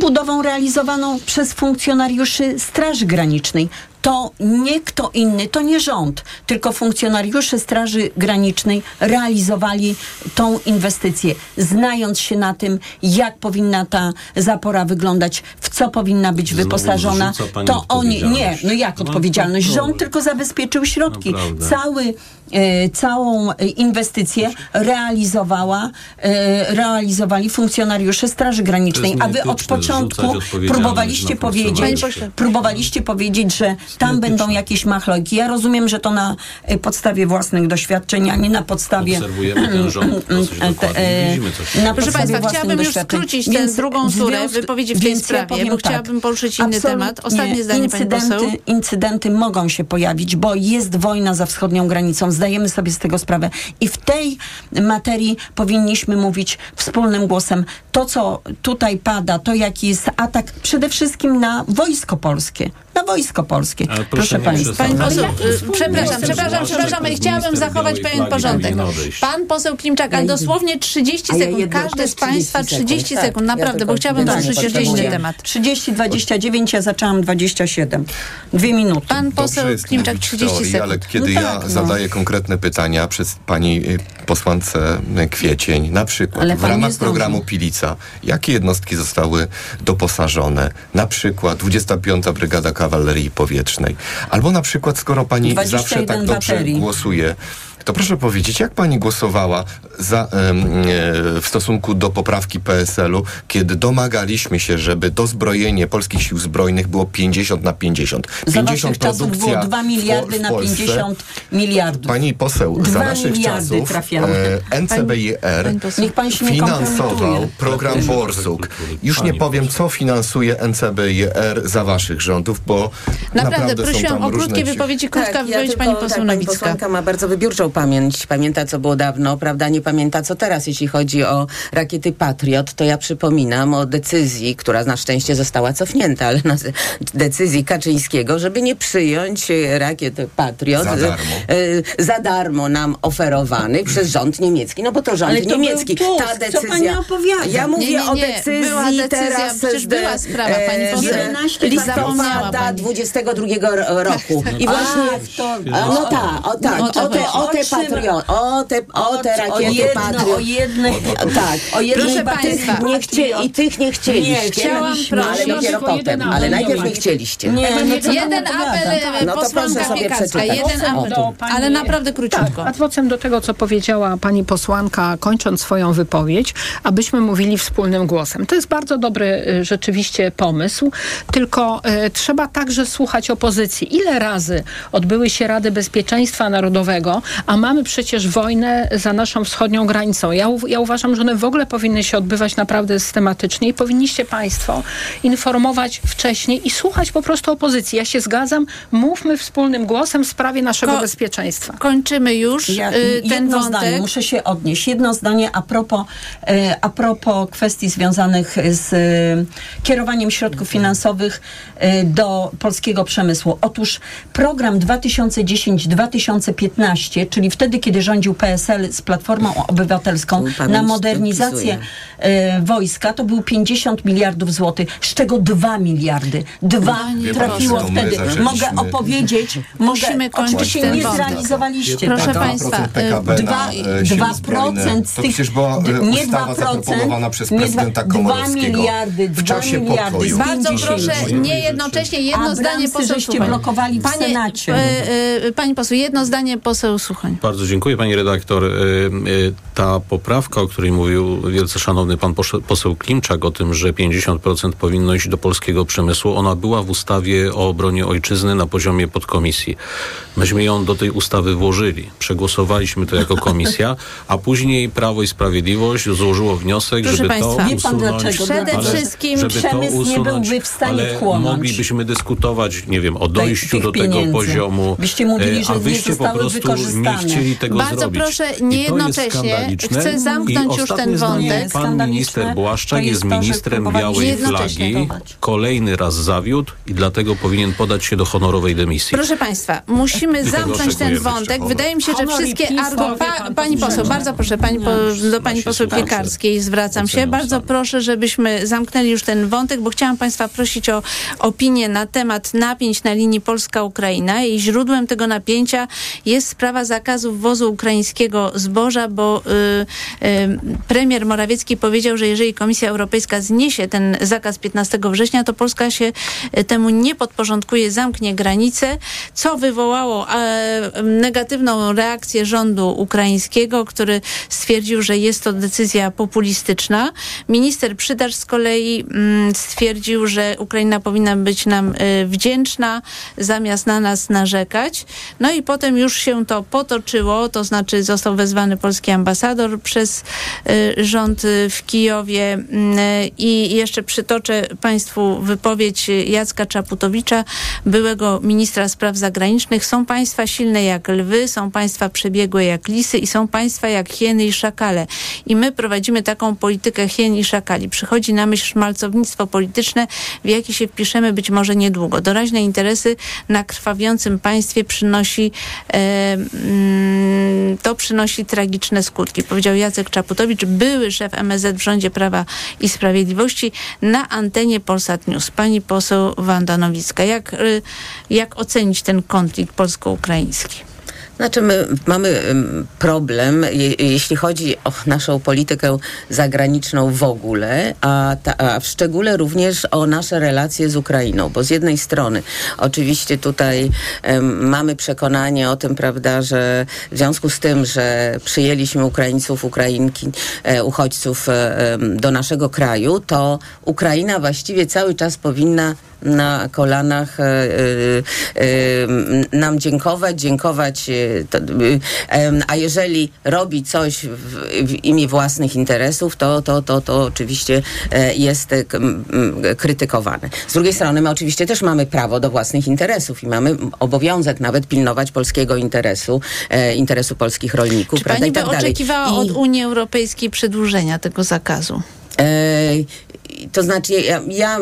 S3: budową realizowaną przez funkcjonariuszy Straży Granicznej. To nie kto inny, to nie rząd, tylko funkcjonariusze Straży Granicznej realizowali tą inwestycję, znając się na tym, jak powinna ta zapora wyglądać, w co powinna być
S6: Znowu
S3: wyposażona. To oni, nie, no jak
S6: No,
S3: odpowiedzialność?
S6: to-
S3: Rząd tylko zabezpieczył środki.
S6: Naprawdę.
S3: Cały, e, całą e, inwestycję realizowała, e, realizowali funkcjonariusze Straży Granicznej, a wy od początku próbowaliście powiedzieć, próbowaliście powiedzieć, że tam będą jakieś machlojki. Ja rozumiem, że to na e, podstawie własnych doświadczeń, a nie na podstawie
S6: Obserwujemy ten rząd dosyć
S3: e,
S6: dokładnie
S3: e,
S6: i widzimy, co się
S3: na
S6: dzieje.
S1: Proszę Państwa, chciałabym już skrócić tę drugą turę wypowiedzi w tej
S3: więc ja
S1: sprawie,
S3: powiem
S1: bo chciałabym poruszyć inny
S3: absolutnie
S1: temat. Ostatnie zdanie, pani poseł.
S3: incydenty, incydenty mogą się pojawić, bo jest wojna za wschodnią granicą, zdajemy sobie z tego sprawę. I w tej materii powinniśmy mówić wspólnym głosem. To, co tutaj pada, to jaki jest atak przede wszystkim na wojsko polskie. Na wojsko polskie. Proszę,
S6: nie
S3: Państwa.
S1: Pani
S6: przesadzać.
S1: poseł, y,
S3: jaki
S1: przepraszam, przepraszam, przepraszam, chciałabym zachować
S6: białej
S1: pewien porządek. Pan poseł Klimczak, ale dosłownie 30
S5: A ja
S1: sekund, każdy z Państwa
S5: 30 sekund,
S1: 30
S5: tak.
S1: sekund,
S5: Ja
S1: naprawdę, bo chciałabym poruszyć jeszcze inny temat.
S3: 30, 29, ja zaczęłam 27. Dwie minuty.
S1: Pan poseł Klimczak,
S2: mówić w
S1: 30
S2: teorii, ale
S1: sekund.
S2: kiedy
S3: No
S2: ja
S3: tak, no.
S2: zadaję konkretne pytania przez pani y, posłance y, Kwiecień, na przykład
S3: Ale
S2: w
S3: pan
S2: ramach programu Pilica, jakie jednostki zostały doposażone? Na przykład 25. Brygada Kawalerii Powietrznej. Albo na przykład, skoro pani
S3: 21
S2: zawsze tak dobrze
S3: baterii.
S2: głosuje, to proszę powiedzieć, jak pani głosowała za, e, w stosunku do poprawki PSL-u, kiedy domagaliśmy się, żeby dozbrojenie polskich sił zbrojnych było 50 na 50.
S3: Za waszych czasów było 2
S2: w Po-
S3: miliardy
S2: w
S3: na
S2: Polsce.
S3: 50 miliardów.
S2: Pani poseł, za naszych czasów
S3: trafiały.
S2: e, NCBIR
S1: Pani poseł.
S3: Niech pan się nie
S2: finansował program Borsuk. Już nie powiem, co finansuje NCBIR za waszych rządów, bo
S1: Naprawdę,
S2: naprawdę, są
S1: prosiłam
S2: tam
S1: o krótkie
S2: różne...
S1: wypowiedzi, krótka
S5: Tak,
S1: wypowiedź
S5: tylko-
S1: pani poseł
S5: tak, Pani posłanka ma bardzo wybiórczą pamięć. Pamięta, co było dawno, prawda? Nie pamięta, co teraz. Jeśli chodzi o rakiety Patriot, to ja przypominam o decyzji, która na szczęście została cofnięta, ale na decyzji Kaczyńskiego, żeby nie przyjąć e, rakiet Patriot
S2: Za
S5: e,
S2: darmo.
S5: e, za darmo nam oferowanych *clears throat* przez rząd niemiecki. No bo to rząd
S3: Ale to
S5: niemiecki.
S3: Tusk.
S5: Ta
S3: Co
S5: decyzja.
S3: pani opowiada?
S5: Ja mówię
S1: Nie, nie,
S5: o
S1: nie.
S5: decyzji
S1: Była decyzja,
S5: teraz z-
S1: była sprawa, pani poseł.
S3: 11
S1: Zapomniała
S5: listopada
S1: pani.
S5: 22 ro- roku. I właśnie
S3: to,
S5: a, no tak, o tak,
S1: No to
S5: o te, o te
S3: o
S5: patriot, o te, o te
S3: o
S5: rakiety
S3: jedno, o
S5: patriot.
S3: jednej,
S5: Tak,
S3: o jednej
S1: Proszę państwa.
S5: nie chcie, i tych nie chcieliście.
S3: Nie,
S1: chciałam
S5: no, ale
S1: prosić-
S5: dopiero potem, ale
S4: apel
S5: najpierw nie chcieliście.
S3: Nie, no
S1: Jeden
S3: pan
S1: apel
S3: opowiada?
S1: e,
S5: No to
S1: posłanka
S5: proszę sobie przeczytać.
S1: jeden apel,
S4: do pani-
S1: ale naprawdę króciutko.
S4: Tak, adwocem do tego, co powiedziała pani posłanka, kończąc swoją wypowiedź, abyśmy mówili wspólnym głosem. To jest bardzo dobry y, rzeczywiście pomysł, tylko y, trzeba także słuchać opozycji. Ile razy odbyły się Rady Bezpieczeństwa Narodowego, a mamy przecież wojnę za naszą wschodnią granicą. Ja, ja uważam, że one w ogóle powinny się odbywać naprawdę systematycznie i powinniście państwo informować wcześniej i słuchać po prostu opozycji. Ja się zgadzam, mówmy wspólnym głosem w sprawie naszego
S1: Ko-
S4: bezpieczeństwa.
S1: Kończymy już
S3: Ja,
S1: y, ten
S3: jedno
S1: wątek.
S3: zdanie, muszę się odnieść. Jedno zdanie a propos, e, a propos kwestii związanych z e, kierowaniem środków finansowych e, do polskiego przemysłu. Otóż program 2010-2015, czyli wtedy, kiedy rządził PSL z Platformą Obywatelską na modernizację e, wojska, to był 50 miliardów złotych, z czego 2 miliardy. Dwa
S2: Wie
S3: trafiło
S2: pani, to my
S3: wtedy. Mogę opowiedzieć.
S1: Musimy
S3: mogę,
S1: kończyć
S3: Oczywiście nie zrealizowaliście
S1: Proszę państwa,
S2: 2% PKB
S3: dwa-
S2: na e,
S3: 2% z tych-
S2: e,
S3: nie
S2: ustawa
S3: 2%,
S2: zaproponowana przez
S3: nie
S2: prezydenta
S3: dwa-
S2: Komorowskiego
S3: dwa miliardy,
S2: w
S3: dwa
S2: czasie
S3: miliardy
S2: pokoju.
S1: Bardzo
S3: 50.
S1: proszę, nie jednocześnie jedno
S3: A
S1: zdanie poseł
S3: żeście
S1: Suchoń.
S3: blokowali w
S1: Panie,
S3: Senacie.
S1: e, e, pani poseł, jedno zdanie poseł
S6: Bardzo dziękuję pani redaktor. Y, y, Ta poprawka, o której mówił wielce szanowny pan poseł Klimczak o tym, że 50% powinno iść do polskiego przemysłu, ona była w ustawie o obronie ojczyzny na poziomie podkomisji. Myśmy ją do tej ustawy włożyli. Przegłosowaliśmy to jako komisja, a później Prawo i Sprawiedliwość złożyło wniosek,
S1: Proszę
S6: żeby
S1: państwa.
S6: to usunąć.
S3: dlaczego?
S1: Przede
S6: ale
S1: wszystkim
S3: przemysł nie
S6: usunąć,
S3: byłby w stanie
S6: ale
S3: chłonąć
S6: moglibyśmy dyskutować, nie wiem, o dojściu do tego poziomu.
S3: Byście mówili,
S6: e,
S3: że
S6: a
S3: nie
S6: po prostu
S3: wykorzystane.
S6: Chcieli tego
S1: Bardzo
S6: zrobić.
S1: proszę, niejednocześnie chcę zamknąć już ten wątek.
S6: Pan minister Błaszczak jest ministrem białej flagi.
S3: dawać.
S6: Kolejny raz zawiódł i dlatego powinien podać się do honorowej dymisji.
S1: Proszę Państwa, musimy zamknąć ten wątek.
S6: jeszcze.
S1: Wydaje mi się, że wszystkie argumenty...
S3: pan,
S1: Pani poseł, bardzo proszę, pani po, do pani poseł Piekarskiej zwracam się. Bardzo proszę, żebyśmy zamknęli już ten wątek, bo chciałam Państwa prosić o opinię na temat napięć na linii Polska-Ukraina i źródłem tego napięcia jest sprawa zakazu wwozu ukraińskiego zboża, bo y, y, premier Morawiecki powiedział, że jeżeli Komisja Europejska zniesie ten zakaz 15 września, to Polska się y, temu nie podporządkuje, zamknie granice, co wywołało e, negatywną reakcję rządu ukraińskiego, który stwierdził, że jest to decyzja populistyczna. Minister Przydarz z kolei mm, stwierdził, że Ukraina powinna być nam y, wdzięczna, zamiast na nas narzekać. No i potem już się to potoczyło, to znaczy został wezwany polski ambasador przez y, rząd y, w Kijowie mm, y, i jeszcze przytoczę Państwu wypowiedź Jacka Czaputowicza, byłego ministra spraw zagranicznych. Są państwa silne jak lwy, są państwa przebiegłe jak lisy i są państwa jak hieny i szakale. I my prowadzimy taką politykę hien i szakali. Przychodzi na myśl szmalcownictwo polityczne, w jakie się wpiszemy być może niedługo. Doraźne interesy na krwawiącym państwie przynosi e, mm, to przynosi tragiczne skutki, powiedział Jacek Czaputowicz, były szef MSZ w rządzie Prawa i Sprawiedliwości na antenie Polsat News. Pani poseł Wanda Nowicka, jak, y, jak ocenić ten konflikt polsko-ukraiński?
S5: Znaczy my mamy problem, je, jeśli chodzi o naszą politykę zagraniczną w ogóle, a, ta, a w szczególe również o nasze relacje z Ukrainą, bo z jednej strony oczywiście tutaj ym, mamy przekonanie o tym, prawda, że w związku z tym, że przyjęliśmy Ukraińców, Ukrainki, e, uchodźców e, do naszego kraju, to Ukraina właściwie cały czas powinna na kolanach e, e, e, nam dziękować, dziękować, a jeżeli robi coś w, imię własnych interesów, to, to, to, to oczywiście jest krytykowane. Z drugiej strony my oczywiście też mamy prawo do własnych interesów i mamy obowiązek nawet pilnować polskiego interesu, interesu polskich rolników,
S1: Czy
S5: prawda,
S1: pani
S5: i
S1: by
S5: tak dalej.
S1: oczekiwała
S5: I-
S1: od Unii Europejskiej przedłużenia tego zakazu?
S5: To znaczy, ja, ja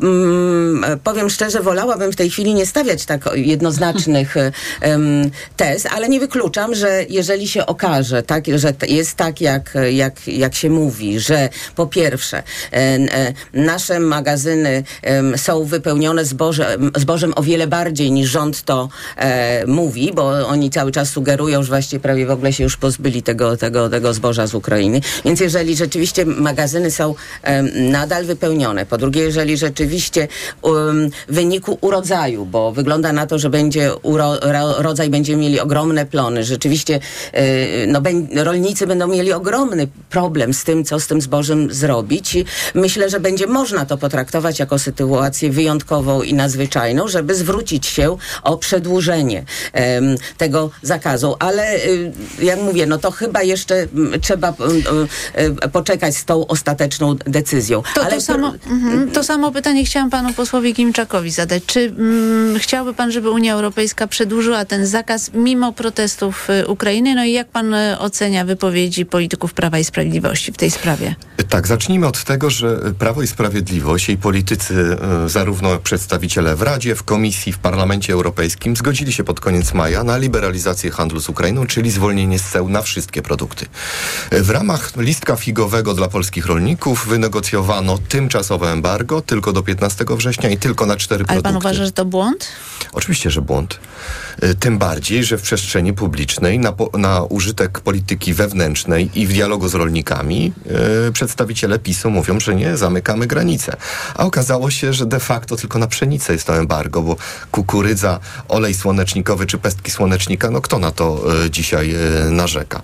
S5: mm, powiem szczerze, wolałabym w tej chwili nie stawiać tak jednoznacznych *laughs* tez, ale nie wykluczam, że jeżeli się okaże, tak, że jest tak, jak, jak, jak się mówi, że po pierwsze e, nasze magazyny są wypełnione zbożem, zbożem o wiele bardziej niż rząd to e, mówi, bo oni cały czas sugerują, że właściwie prawie w ogóle się już pozbyli tego, tego, tego zboża z Ukrainy. Więc jeżeli rzeczywiście magazyny są nadal wypełnione, po drugie, jeżeli rzeczywiście um, wyniku urodzaju, bo wygląda na to, że będzie uro, ro, rodzaj będzie mieli ogromne plony, rzeczywiście e, no, rolnicy będą mieli ogromny problem z tym, co z tym zbożem zrobić. I myślę, że będzie można to potraktować jako sytuację wyjątkową i nadzwyczajną, żeby zwrócić się o przedłużenie em, tego zakazu. Ale y, jak mówię, no to chyba jeszcze mm, trzeba y, y, poczekać z tą ostateczną decyzją.
S1: To,
S5: Ale
S1: to, samo, mhm, to samo pytanie chciałam panu posłowi Kimczakowi zadać. Czy mm, chciałby pan, żeby Unia Europejska przedłużyła ten zakaz mimo protestów y, Ukrainy? No i jak pan y, ocenia wypowiedzi polityków Prawa i Sprawiedliwości w tej sprawie?
S2: Tak, zacznijmy od tego, że Prawo i Sprawiedliwość, jej politycy, e, zarówno przedstawiciele w Radzie, w Komisji, w Parlamencie Europejskim, zgodzili się pod koniec maja na liberalizację handlu z Ukrainą, czyli zwolnienie z ceł na wszystkie produkty. W ramach listka figowego dla polskich rolników wynegocjowano tymczasowe embargo tylko do 15 września i tylko na cztery
S1: Ale
S2: produkty.
S1: pan uważa, że to błąd?
S2: Oczywiście, że błąd. Y, Tym bardziej, że w przestrzeni publicznej na, na użytek polityki wewnętrznej i w dialogu z rolnikami y, przedstawiciele PiSu mówią, że nie, zamykamy granice. A okazało się, że de facto tylko na pszenicę jest to embargo, bo kukurydza, olej słonecznikowy czy pestki słonecznika, no kto na to y, dzisiaj y, narzeka?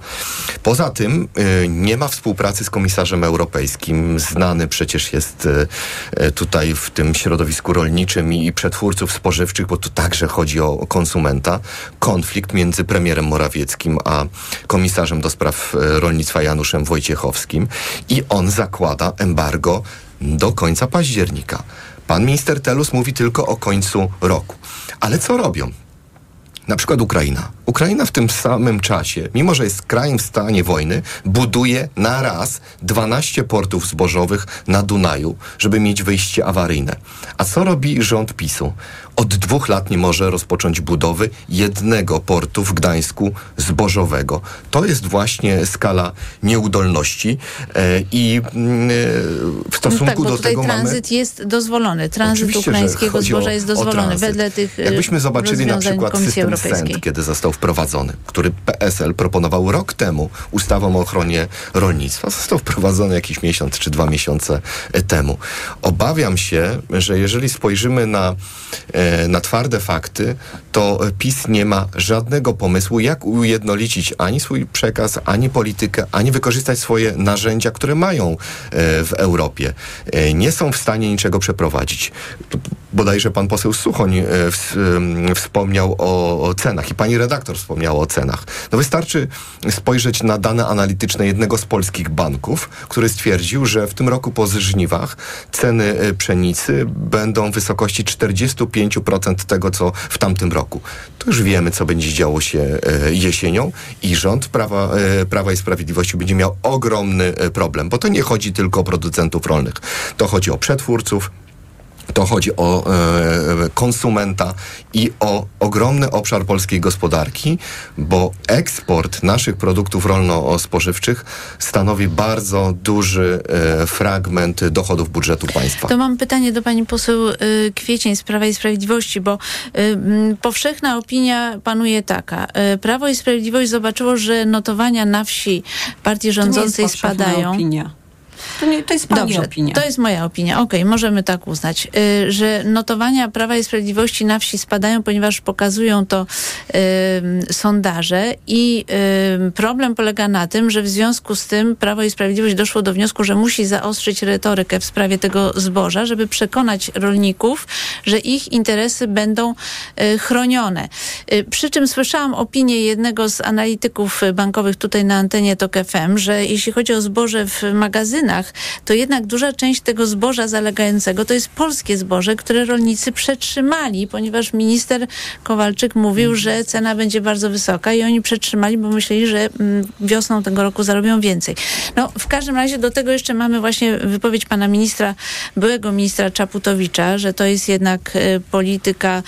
S2: Poza tym y, nie ma współpracy z komisarzem europejskim. Przecież jest y, y, tutaj w tym środowisku rolniczym i, przetwórców spożywczych, bo tu także chodzi o, konsumenta. Konflikt między premierem Morawieckim a komisarzem do spraw y, rolnictwa Januszem Wojciechowskim i on zakłada embargo do końca października. Pan minister Telus mówi tylko o końcu roku. Ale co robią? Na przykład Ukraina. Ukraina w tym samym czasie, mimo że jest krajem w stanie wojny, buduje na raz 12 portów zbożowych na Dunaju, żeby mieć wyjście awaryjne. A co robi rząd PiSu? Od dwóch lat nie może rozpocząć budowy jednego portu w Gdańsku zbożowego. To jest właśnie skala nieudolności e, i mm, e, w stosunku
S1: no tak, bo
S2: do
S1: tutaj
S2: tego
S1: tranzyt
S2: mamy...
S1: jest dozwolony. Tranzyt
S2: Oczywiście,
S1: ukraińskiego zboża
S2: o-
S1: jest dozwolony wedle tych e,
S2: Jakbyśmy zobaczyli na przykład
S1: Komisji
S2: system
S1: Europejskiej.
S2: Kiedy został wprowadzony, który PSL proponował rok temu ustawą o ochronie rolnictwa, został wprowadzony jakiś miesiąc czy dwa miesiące e, temu. Obawiam się, że jeżeli spojrzymy na, e, na twarde fakty, to PiS nie ma żadnego pomysłu, jak ujednolicić ani swój przekaz, ani politykę, ani wykorzystać swoje narzędzia, które mają e, w Europie. E, Nie są w stanie niczego przeprowadzić. Bodajże pan poseł Suchoń e, wspomniał o, cenach i pani redaktor wspomniała o cenach. No wystarczy spojrzeć na dane analityczne jednego z polskich banków, który stwierdził, że w tym roku po żniwach ceny pszenicy będą w wysokości 45% tego, co w tamtym roku. To już wiemy, co będzie działo się e, jesienią i rząd Prawa, e, Prawa i Sprawiedliwości będzie miał ogromny e, problem, bo to nie chodzi tylko o producentów rolnych. To chodzi o przetwórców, to chodzi o e, konsumenta i o ogromny obszar polskiej gospodarki, bo eksport naszych produktów rolno-spożywczych stanowi bardzo duży e, fragment dochodów budżetu państwa.
S1: To mam pytanie do pani poseł y, Kwiecień z Prawa i Sprawiedliwości, bo y, powszechna opinia panuje taka. Y, Prawo i Sprawiedliwość zobaczyło, że notowania na wsi partii rządzącej
S3: to nie jest powszechna
S1: spadają.
S3: Opinia. To, nie, to jest pani
S1: Dobrze,
S3: opinia.
S1: to jest moja opinia. Okej, możemy tak uznać, y, że notowania Prawa i Sprawiedliwości na wsi spadają, ponieważ pokazują to y, sondaże i y, problem polega na tym, że w związku z tym Prawo i Sprawiedliwość doszło do wniosku, że musi zaostrzyć retorykę w sprawie tego zboża, żeby przekonać rolników, że ich interesy będą y, chronione. Y, przy czym słyszałam opinię jednego z analityków bankowych tutaj na antenie TOK FM, że jeśli chodzi o zboże w magazynach, to jednak duża część tego zboża zalegającego to jest polskie zboże, które rolnicy przetrzymali, ponieważ minister Kowalczyk mówił, że cena będzie bardzo wysoka i oni przetrzymali, bo myśleli, że mm, wiosną tego roku zarobią więcej. No, w każdym razie do tego jeszcze mamy właśnie wypowiedź pana ministra, byłego ministra Czaputowicza, że to jest jednak e, polityka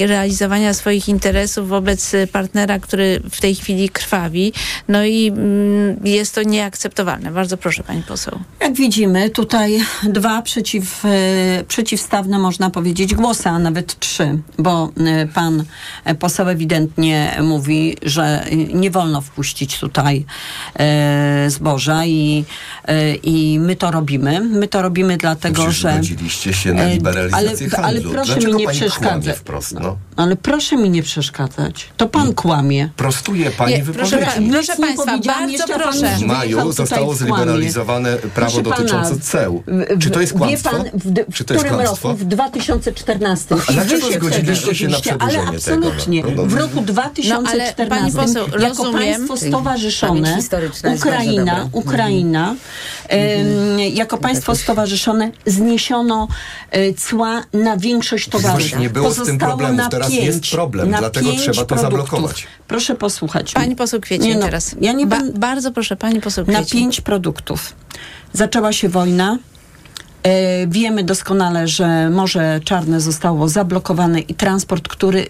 S1: realizowania swoich interesów wobec e, partnera, który w tej chwili krwawi. No i mm, jest to nieakceptowalne. Bardzo proszę pani poseł.
S3: Jak widzimy, tutaj dwa przeciw, e, przeciwstawne, można powiedzieć, głosy, a nawet trzy, bo e, pan e, poseł ewidentnie mówi, że nie wolno wpuścić tutaj zboża i, i my to robimy. My to robimy dlatego,
S2: Przecież
S3: że...
S2: zgodziliście się na liberalizację
S3: ale, ale
S2: handlu.
S3: proszę
S2: Dlaczego
S3: mi nie przeszkadzać.
S2: kłamie wprost? No?
S3: Ale proszę mi nie przeszkadzać. To pan kłamie.
S2: Prostuje pani
S1: Nie, proszę
S2: wypowiedzi.
S1: Proszę
S3: nie
S1: państwa, bardzo proszę.
S2: W maju zostało zliberalizowane prawo
S3: Proszę pana,
S2: dotyczące ceł.
S3: w-
S2: Czy to jest
S3: wie
S2: kłamstwo?
S3: Pan, w, d- w którym
S2: kłamstwo?
S3: roku? W 2014.
S2: A dlaczego
S3: się
S2: zgodziliście się na przedłużenie
S3: Ale
S2: tego?
S3: absolutnie.
S2: No, no, no.
S3: W roku 2014
S1: pani poseł,
S3: jako
S1: rozumiem.
S3: państwo
S5: Pamięć
S3: stowarzyszone
S5: historyczna jest bardzo
S3: Ukraina. Ukraina em, jako państwo stowarzyszone zniesiono e, cła na większość towarów.
S2: Właśnie nie było z tym
S3: Pozostało
S2: problemu. Teraz
S3: pięć,
S2: jest problem, dlatego trzeba to
S3: produktów.
S2: zablokować.
S3: Proszę posłuchać.
S1: Pani poseł Kwiecień
S3: Nie no,
S1: teraz.
S3: Ja nie
S1: ba-
S3: będę-
S1: bardzo proszę, pani poseł
S3: na
S1: Kwiecień.
S3: pięć produktów. Zaczęła się wojna. E, wiemy doskonale, że Morze Czarne zostało zablokowane i transport, który,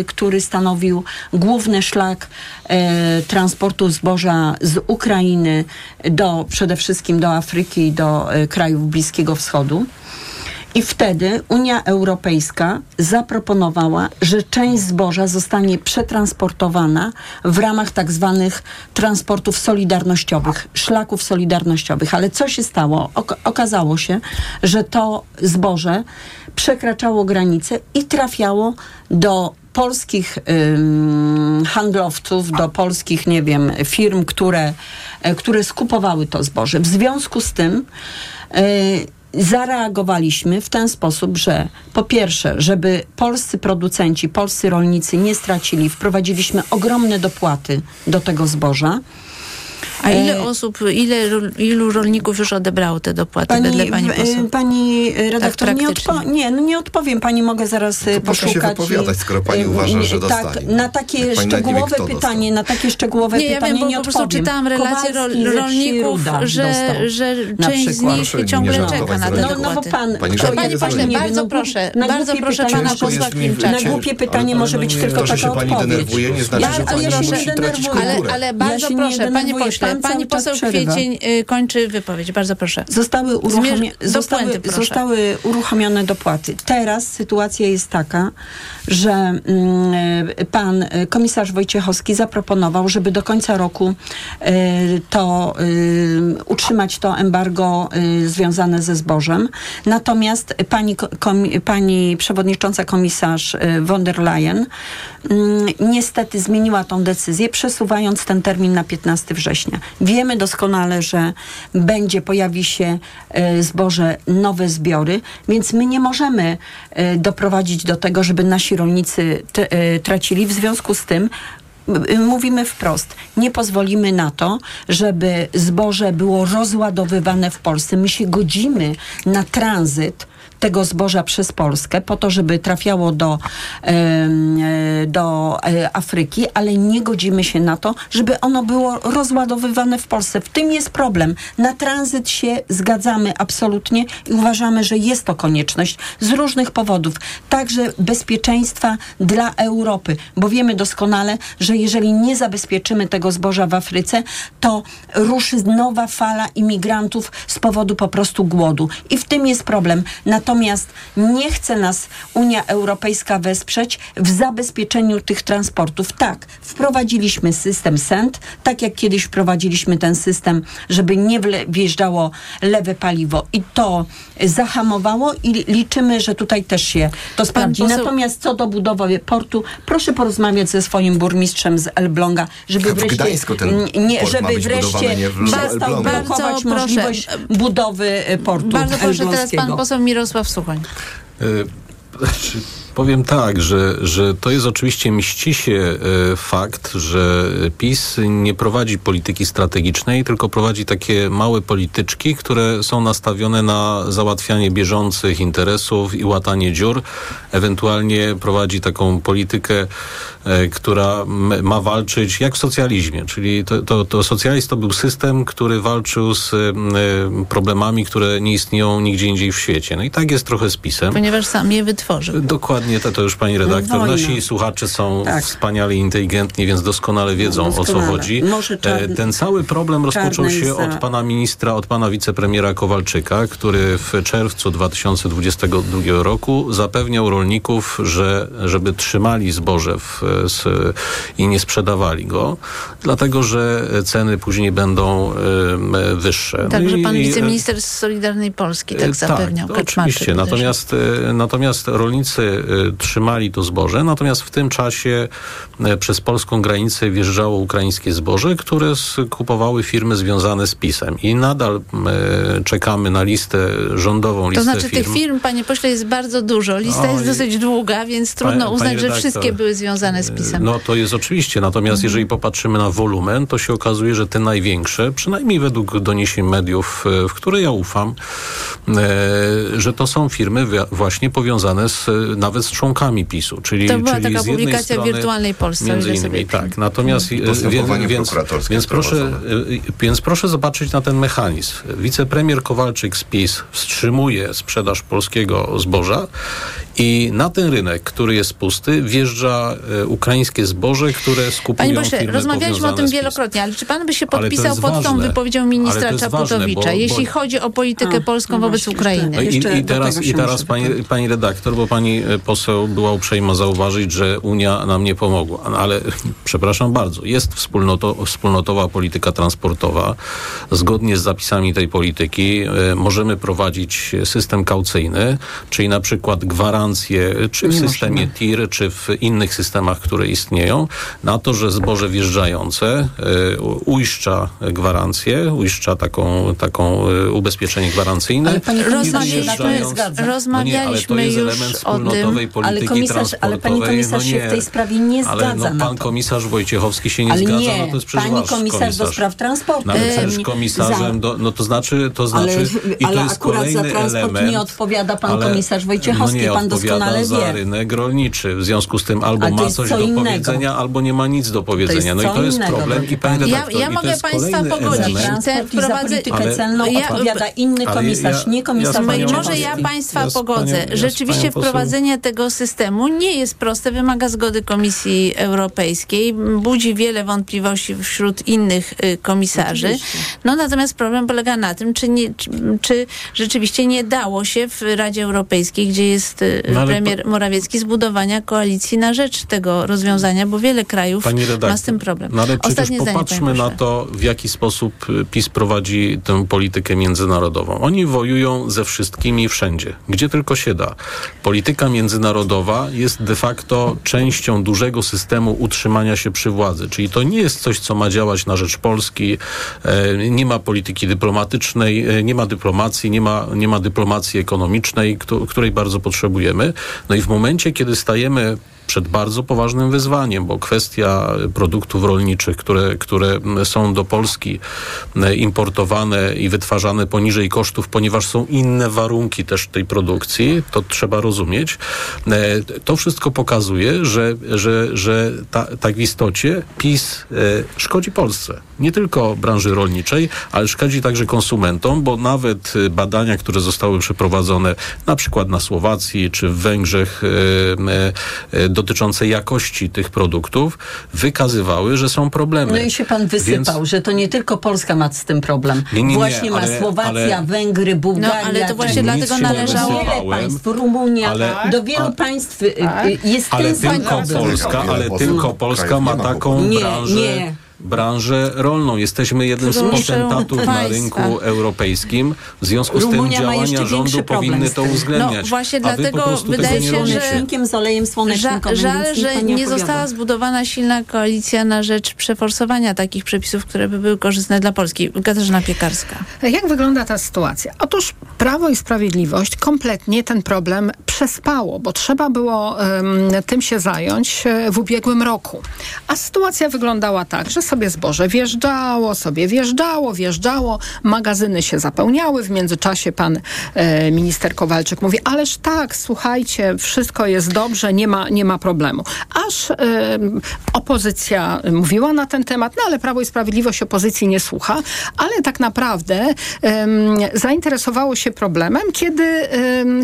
S3: e, który stanowił główny szlak e, transportu zboża z Ukrainy do przede wszystkim do Afryki i do e, krajów Bliskiego Wschodu. I wtedy Unia Europejska zaproponowała, że część zboża zostanie przetransportowana w ramach tak zwanych transportów solidarnościowych, szlaków solidarnościowych. Ale co się stało? Ok- okazało się, że to zboże przekraczało granice i trafiało do polskich ym, handlowców, do polskich, nie wiem, firm, które, e, które skupowały to zboże. W związku z tym y, zareagowaliśmy w ten sposób, że po pierwsze, żeby polscy producenci, polscy rolnicy nie stracili, wprowadziliśmy ogromne dopłaty do tego zboża.
S1: A ile
S3: E,
S1: osób, ile, ilu rolników już odebrało te dopłaty wedle pani
S3: e,
S1: poseł?
S3: pani redaktor, nie,
S1: praktycznie.
S3: odpo- nie, no nie odpowiem. Pani mogę zaraz e,
S2: proszę się
S3: poszukać.
S2: wypowiadać, skoro pani uważa, że
S3: Tak,
S2: dostali.
S3: na takie
S2: pani nie
S3: szczegółowe pytanie, na takie szczegółowe
S1: Nie, ja
S3: pytanie
S1: wiem, bo
S3: nie
S1: po prostu
S3: odpowiem.
S1: czytałam relacje ro-
S3: Kowalski
S1: rolników, że,
S3: dostał.
S1: że część z nich
S2: Proszę nie
S1: ciągle czeka na te.
S3: No, no bo pan,
S2: Pani
S3: kto nie nie wie,
S1: Bardzo
S3: no,
S1: proszę,
S3: na
S1: bardzo proszę pana posła Klimczaka.
S3: Na głupie pytanie może być
S6: nie-
S3: tylko
S6: to, że
S3: taka
S2: się pani
S3: odpowiedź.
S2: denerwuje, nie znaczy,
S3: Ja-
S2: że pani
S3: ja się
S2: musi
S3: nie
S2: tracić
S3: denerwuję.
S1: Ale,
S2: kulturę.
S1: ale
S3: Ja
S1: bardzo
S3: nie
S1: proszę, panie pośle,
S3: pan
S1: pani poseł
S3: przerywa.
S1: Kwiecień y, kończy wypowiedź. Bardzo proszę.
S3: Zostały, uruchomie,
S1: do
S3: zostały, zostały uruchomione dopłaty. Teraz sytuacja jest taka, że mm, pan e, komisarz Wojciechowski zaproponował, żeby do końca roku e, to e, utrzymać to embargo związane ze zbożem. Natomiast pani, ko- komi, pani przewodnicząca komisarz von der Leyen mm, niestety zmieniła tą decyzję, przesuwając ten termin na 15 września. Wiemy doskonale, że będzie, pojawi się zboże, nowe zbiory, więc my nie możemy doprowadzić do tego, żeby nasi rolnicy e, tracili. W związku z tym mówimy wprost, nie pozwolimy na to, żeby zboże było rozładowywane w Polsce. My się godzimy na tranzyt tego zboża przez Polskę po to, żeby trafiało do, e, do e, Afryki, ale nie godzimy się na to, żeby ono było rozładowywane w Polsce. W tym jest problem. Na tranzyt się zgadzamy absolutnie i uważamy, że jest to konieczność z różnych powodów. Także bezpieczeństwa dla Europy, bo wiemy doskonale, że jeżeli nie zabezpieczymy tego zboża w Afryce, to ruszy nowa fala imigrantów z powodu po prostu głodu. I w tym jest problem. Natomiast nie chce nas Unia Europejska wesprzeć w zabezpieczeniu tych transportów. Tak, wprowadziliśmy system SENT, tak jak kiedyś wprowadziliśmy ten system, żeby nie wjeżdżało lewe paliwo i to zahamowało i liczymy, że tutaj też się to sprawdzi.
S1: poseł-
S3: Natomiast co do budowy portu, proszę porozmawiać ze swoim burmistrzem z Elbląga, żeby
S2: W
S3: wreszcie nie, żeby wreszcie
S2: budowany, nie w
S3: przestał blokować
S1: proszę.
S3: możliwość budowy e, portu
S1: Bardzo proszę, teraz pan poseł Mirosław Suchoń.
S6: Y, Znaczy, powiem tak, że, że to jest oczywiście mści się y, fakt, że PiS nie prowadzi polityki strategicznej, tylko prowadzi takie małe polityczki, które są nastawione na załatwianie bieżących interesów i łatanie dziur. Ewentualnie prowadzi taką politykę, y, która ma walczyć jak w socjalizmie, czyli to, to, to socjalizm to był system, który walczył z y, problemami, które nie istnieją nigdzie indziej w świecie. No i tak jest trochę z PiSem.
S1: Ponieważ sam je wytworzył.
S6: Dokładnie, to, to już pani redaktor.
S3: Wojna.
S6: Nasi słuchacze są
S3: Tak.
S6: wspaniale inteligentni, więc doskonale wiedzą o co
S3: Doskonale.
S6: chodzi.
S3: Może czarny-
S6: E, Ten cały problem rozpoczął się
S3: za-
S6: od pana ministra, od pana wicepremiera Kowalczyka, który w czerwcu 2022 roku zapewniał rolników, że żeby trzymali zboże w, z, i nie sprzedawali go, dlatego że ceny później będą e, wyższe.
S1: Także
S6: No
S1: pan
S6: e,
S1: wiceminister z Solidarnej Polski
S6: E,
S1: tak zapewniał.
S6: no
S1: Kaczmarczyk
S6: oczywiście. Natomiast, e, natomiast rolnicy e, trzymali to zboże, natomiast w tym czasie e, przez polską granicę wjeżdżało ukraińskie zboże, które skupowały firmy związane z PiSem. I nadal e, czekamy na listę rządową,
S1: To
S6: listę
S1: znaczy
S6: firm.
S1: tych firm, panie pośle, jest bardzo dużo. Lista
S6: Oj.
S1: jest dosyć długa, więc trudno
S6: Pani-
S1: uznać,
S6: pani
S1: że
S6: redaktor,
S1: wszystkie były związane z pisem.
S6: No to jest oczywiście, natomiast jeżeli popatrzymy na wolumen, to się okazuje, że te największe, przynajmniej według doniesień mediów, e, w które ja ufam, że to są firmy właśnie powiązane z, nawet z członkami PiSu. Czyli,
S1: To była
S6: czyli
S1: taka
S6: z jednej
S1: publikacja w
S6: strony,
S1: Wirtualnej Polsce,
S6: Między innymi,
S1: sobie
S6: tak. Natomiast e,
S2: Postępowanie
S6: więc,
S2: prokuratorskie
S6: więc, proszę, e, więc proszę zobaczyć na ten mechanizm. Wicepremier Kowalczyk z PiS wstrzymuje sprzedaż polskiego zboża i na ten rynek, który jest pusty, wjeżdża e, ukraińskie zboże, które skupują
S1: Panie pośle,
S6: firmy
S1: rozmawialiśmy o tym wielokrotnie, ale czy pan by się podpisał pod tą
S6: ważne.
S1: wypowiedzią
S6: Ale
S1: ministra
S6: to jest ważne,
S1: Czaputowicza,
S6: bo-
S1: jeśli
S6: bo-
S1: chodzi o politykę
S3: A,
S1: polską
S3: no
S1: wobec
S3: właśnie,
S1: Ukrainy?
S6: No i, i teraz, i
S3: się
S6: teraz pani, pani redaktor, bo pani e, poseł była uprzejma zauważyć, że Unia nam nie pomogła. No, Ale *laughs* przepraszam bardzo, jest wspólnoto, wspólnotowa polityka transportowa. Zgodnie z zapisami tej polityki e, możemy prowadzić system kaucyjny, czyli na przykład gwarancje, czy w
S3: Nie
S6: systemie TIR, czy w innych systemach, które istnieją, na to, że zboże wjeżdżające y, uiszcza gwarancję, uiszcza taką, taką y, ubezpieczenie gwarancyjne.
S3: Ale pani
S6: i
S3: komisarz
S1: się na to nie
S6: wyjeżdżając-
S3: zgadza.
S6: No nie, ale to
S1: Rozmawialiśmy
S6: jest
S1: już
S6: element
S1: o
S6: wspólnotowej
S1: tym.
S6: polityki
S3: Ale komisarz- ale pani
S6: transportowej.
S3: komisarz
S6: no
S3: się
S6: nie.
S3: w tej sprawie nie
S6: Ale
S3: zgadza
S6: no,
S3: na
S6: pan
S3: to.
S6: komisarz Wojciechowski się nie
S3: Ale
S6: zgadza,
S3: nie,
S6: no to jest przecież
S3: pani
S6: wasz
S3: komisarz do spraw transportu.
S6: No, ale
S3: Em,
S6: przecież komisarzem,
S3: za-
S6: do, no to znaczy, to znaczy
S3: Ale,
S6: i to
S3: ale
S6: jest
S3: akurat za
S6: kolejny
S3: transport
S6: element,
S3: nie odpowiada pan
S6: ale-
S3: komisarz Wojciechowski,
S6: no nie,
S3: pan doskonale
S6: odpowiada za
S3: wie.
S6: rynek rolniczy. W związku z tym albo ma coś
S3: co
S6: do
S3: innego.
S6: powiedzenia, albo nie ma nic do powiedzenia. no i to jest
S3: innego,
S6: problem. I pani.
S1: Ja-
S6: redaktor,
S1: ja
S6: i to
S1: mogę państwa pogodzić.
S3: za
S1: wprowadzę-
S3: politykę celną
S1: Ja-
S3: odpowiada inny komisarz,
S6: ja-
S3: nie
S6: ja
S3: komisarz Wojciechowski.
S1: Może ja państwa
S6: Ja
S1: pogodzę.
S6: ja
S1: Rzeczywiście wprowadzenie tego systemu nie jest proste, wymaga zgody Komisji Europejskiej, budzi wiele wątpliwości wśród innych y, komisarzy. No natomiast problem polega na tym, czy, nie, czy, czy rzeczywiście nie dało się w Radzie Europejskiej, gdzie jest y,
S6: No
S1: premier Morawiecki, zbudowania koalicji na rzecz tego rozwiązania, bo wiele krajów
S6: redaktor,
S1: ma z tym problem.
S6: No ale przecież
S1: Ostatnie zdanie,
S6: popatrzmy na to, w jaki sposób y, PiS prowadzi tę politykę międzynarodową. Oni wojują ze wszystkimi wszędzie, gdzie tylko się da. Polityka międzynarodowa jest de facto częścią dużego systemu utrzymania się przy władzy. Czyli to nie jest coś, co ma działać na rzecz Polski. E, Nie ma polityki dyplomatycznej, e, nie ma dyplomacji, nie ma, nie ma dyplomacji ekonomicznej, któ- której bardzo potrzebujemy. No i w momencie, kiedy stajemy przed bardzo poważnym wyzwaniem, bo kwestia produktów rolniczych, które, które są do Polski e, importowane i wytwarzane poniżej kosztów, ponieważ są inne warunki też tej produkcji, to trzeba rozumieć. E, To wszystko pokazuje, że, że, że ta, tak w istocie PiS e, szkodzi Polsce. Nie tylko branży rolniczej, ale szkodzi także konsumentom, bo nawet badania, które zostały przeprowadzone na przykład na Słowacji czy w Węgrzech dotyczące jakości tych produktów wykazywały, że są problemy.
S3: No i się pan wysypał,
S6: Więc-
S3: że to nie tylko Polska ma z tym problem.
S6: Nie, nie, nie,
S3: właśnie ma
S6: ale-
S3: Słowacja,
S6: ale-
S3: Węgry, Bułgaria.
S1: No, ale to właśnie dlatego
S6: nie
S1: należało-
S3: Wiele państw, Rumunia,
S6: Ale-
S3: do wielu
S6: a-
S3: państw y, y, jest
S6: Ale
S3: ten sam problem.
S6: Polska, ale tylko Polska
S2: nie
S6: ma
S2: ma
S6: taką
S3: Nie,
S6: branżę.
S3: nie.
S6: Branżę rolną. Jesteśmy jednym z potentatów na rynku europejskim. W związku z tym
S3: Rumunia
S6: działania rządu powinny to
S3: tym.
S6: uwzględniać.
S1: No właśnie dlatego wydaje
S6: nie
S1: się, że-
S3: z olejem słonecznym.
S1: Ża- żal, że nie
S3: opowiada.
S1: została zbudowana silna koalicja na rzecz przeforsowania takich przepisów, które by były korzystne dla Polski. Katarzyna Piekarska.
S4: Jak wygląda ta sytuacja? Otóż Prawo i Sprawiedliwość kompletnie ten problem przespało, bo trzeba było em, tym się zająć e, w ubiegłym roku. A sytuacja wyglądała tak, że sobie zboże wjeżdżało, sobie wjeżdżało, wjeżdżało, magazyny się zapełniały. W międzyczasie pan e, minister Kowalczyk mówi, ależ tak, słuchajcie, wszystko jest dobrze, nie ma, nie ma problemu. Aż em, opozycja mówiła na ten temat, no ale Prawo i Sprawiedliwość opozycji nie słucha, ale tak naprawdę em, zainteresowało się problemem, kiedy,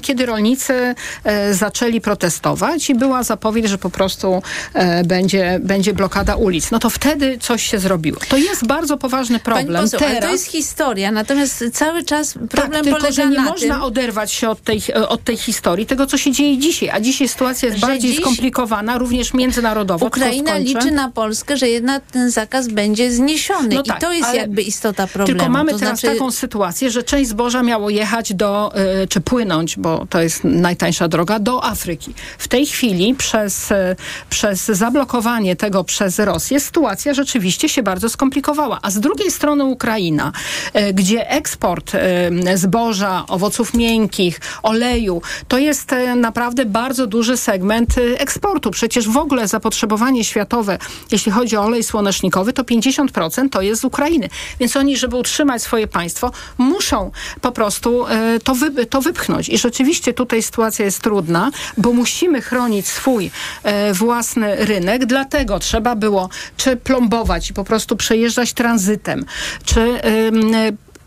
S4: kiedy rolnicy e, zaczęli protestować i była zapowiedź, że po prostu e, będzie, będzie blokada ulic. No to wtedy coś się zrobiło. To jest bardzo poważny problem.
S1: poseł, ale
S4: Teraz,
S1: to jest historia, natomiast cały czas problem
S4: tak, tylko,
S1: polega
S4: że nie
S1: na
S4: można
S1: tym,
S4: oderwać się od tej, od tej historii, tego co się dzieje dzisiaj. A dzisiaj sytuacja jest
S1: Że
S4: bardziej
S1: dziś
S4: skomplikowana, również międzynarodowo.
S1: Ukraina liczy na Polskę, że jednak ten zakaz będzie zniesiony.
S4: No
S1: I
S4: tak,
S1: to jest jakby istota problemu.
S4: Tylko mamy
S1: to
S4: teraz
S1: znaczy,
S4: taką sytuację, że część zboża miało jechać do, y, czy płynąć, bo to jest najtańsza droga, do Afryki. W tej chwili przez, y, przez zablokowanie tego przez Rosję sytuacja rzeczywiście się bardzo skomplikowała. A z drugiej strony Ukraina, y, gdzie eksport y, zboża, owoców miękkich, oleju, to jest y, naprawdę bardzo duży segment eksportu. Przecież w ogóle zapotrzebowanie światowe, jeśli chodzi o olej słonecznikowy, to 50% to jest z Ukrainy. Więc oni, żeby utrzymać swoje państwo, muszą po prostu e, to, wy, to wypchnąć. I rzeczywiście tutaj sytuacja jest trudna, bo musimy chronić swój e, własny rynek, dlatego trzeba było czy plombować i po prostu przejeżdżać tranzytem, czy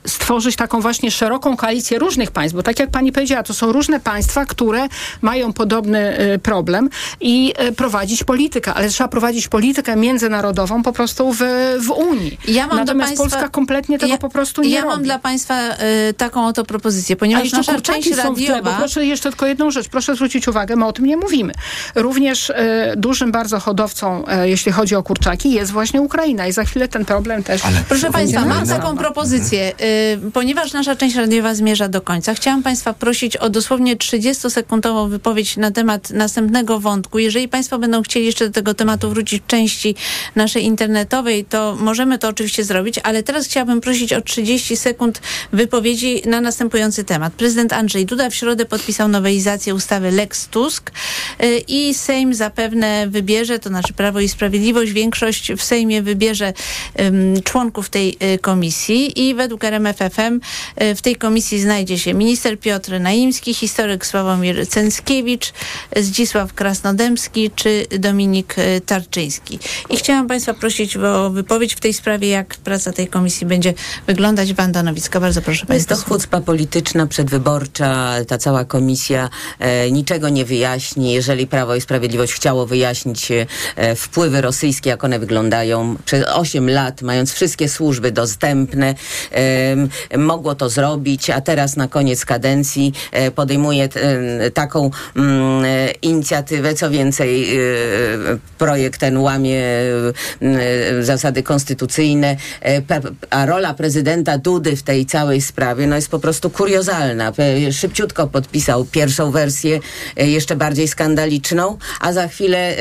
S4: stworzyć taką właśnie szeroką koalicję różnych państw, bo tak jak pani powiedziała, to są różne państwa, które mają podobny y, problem i y, prowadzić politykę, ale trzeba prowadzić politykę międzynarodową po prostu w, w Unii.
S1: Ja mam
S4: Natomiast
S1: państwa-
S4: Polska kompletnie tego
S1: ja,
S4: po prostu nie
S1: Ja
S4: robi.
S1: mam dla Państwa y, taką oto propozycję,
S4: A
S1: ponieważ
S4: jeszcze
S1: nasza
S4: kurczaki
S1: część
S4: są w tle, bo
S1: radiowa...
S4: proszę jeszcze tylko jedną rzecz, proszę zwrócić uwagę, my o tym nie mówimy. Również e, dużym bardzo hodowcą, e, jeśli chodzi o kurczaki, jest właśnie Ukraina i za chwilę ten problem też...
S1: Proszę Państwa, mam taką propozycję. Ponieważ nasza część radiowa zmierza do końca, chciałam Państwa prosić o dosłownie 30-sekundową wypowiedź na temat następnego wątku. Jeżeli Państwo będą chcieli jeszcze do tego tematu wrócić w części naszej internetowej, to możemy to oczywiście zrobić, ale teraz chciałabym prosić o 30 sekund wypowiedzi na następujący temat. Prezydent Andrzej Duda w środę podpisał nowelizację ustawy Lex Tusk y, i Sejm zapewne wybierze, to znaczy Prawo i Sprawiedliwość, większość w Sejmie wybierze um, członków tej y, komisji i według RMFFM y, w tej komisji znajdzie się minister Piotr Naimski, historyk Sławomir Cęckiewicz, Zdzisław Krasnodębski czy Dominik y, Tarczyński. I chciałam Państwa prosić o wypowiedź w tej sprawie, jak praca tej komisji będzie wyglądać. Wanda Nowicka, bardzo proszę
S5: Jest
S1: Państwa.
S5: to chucpa polityczna, przedwyborcza, ta cała komisja e, niczego nie wyjaśni. Jeżeli Prawo i Sprawiedliwość chciało wyjaśnić e, wpływy rosyjskie, jak one wyglądają przez 8 lat, mając wszystkie służby dostępne, e, mogło to zrobić, a teraz na koniec kadencji e, podejmuje e, taką mm, e, inicjatywę, co więcej, projekt ten łamie zasady konstytucyjne, a rola prezydenta Dudy w tej całej sprawie no jest po prostu kuriozalna. Szybciutko podpisał pierwszą wersję, jeszcze bardziej skandaliczną, a za chwilę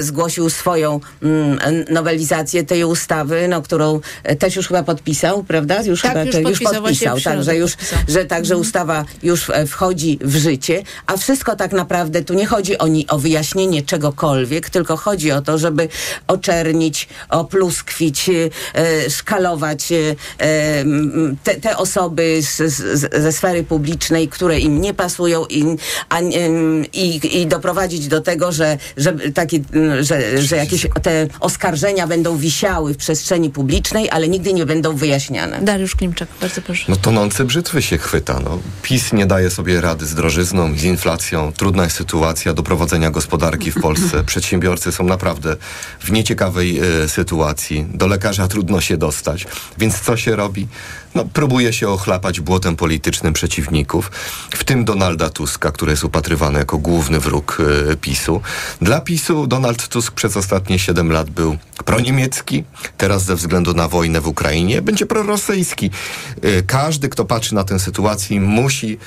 S5: zgłosił swoją mm, nowelizację tej ustawy, no, którą też już chyba podpisał, prawda? Już
S1: Tak,
S5: chyba
S1: już
S5: te-
S1: podpisał, w
S5: także już, że także ustawa już e, wchodzi w życie, a wszystko tak naprawdę tu nie chodzi o, ni- o wyjaśnienie czegokolwiek, tylko chodzi o to, żeby oczernić, opluskwić, e, e, szkalować e, e, te, te osoby z, z, ze sfery publicznej, które im nie pasują i, a, i, i doprowadzić do tego, że, że, że, że jakieś te oskarżenia będą wisiały w przestrzeni publicznej, ale nigdy nie będą wyjaśniane.
S1: Dariusz Klimczak, bardzo proszę.
S2: No tonący brzytwy się chwyta. No. PiS nie daje sobie rady z drożyzną, z inflacją. Trudna jest sytuacja do prowadzenia gospodarki w Polsce. *clears throat* Przedsiębiorcy są naprawdę w nieciekawej e, sytuacji. Do lekarza trudno się dostać. Więc co się robi? No, próbuje się ochlapać błotem politycznym przeciwników, w tym Donalda Tuska, który jest upatrywany jako główny wróg e, PiSu. Dla PiSu Donald Tusk przez ostatnie 7 lat był proniemiecki, teraz ze względu na wojnę w Ukrainie będzie prorosyjski. E, Każdy, kto patrzy na tę sytuację, musi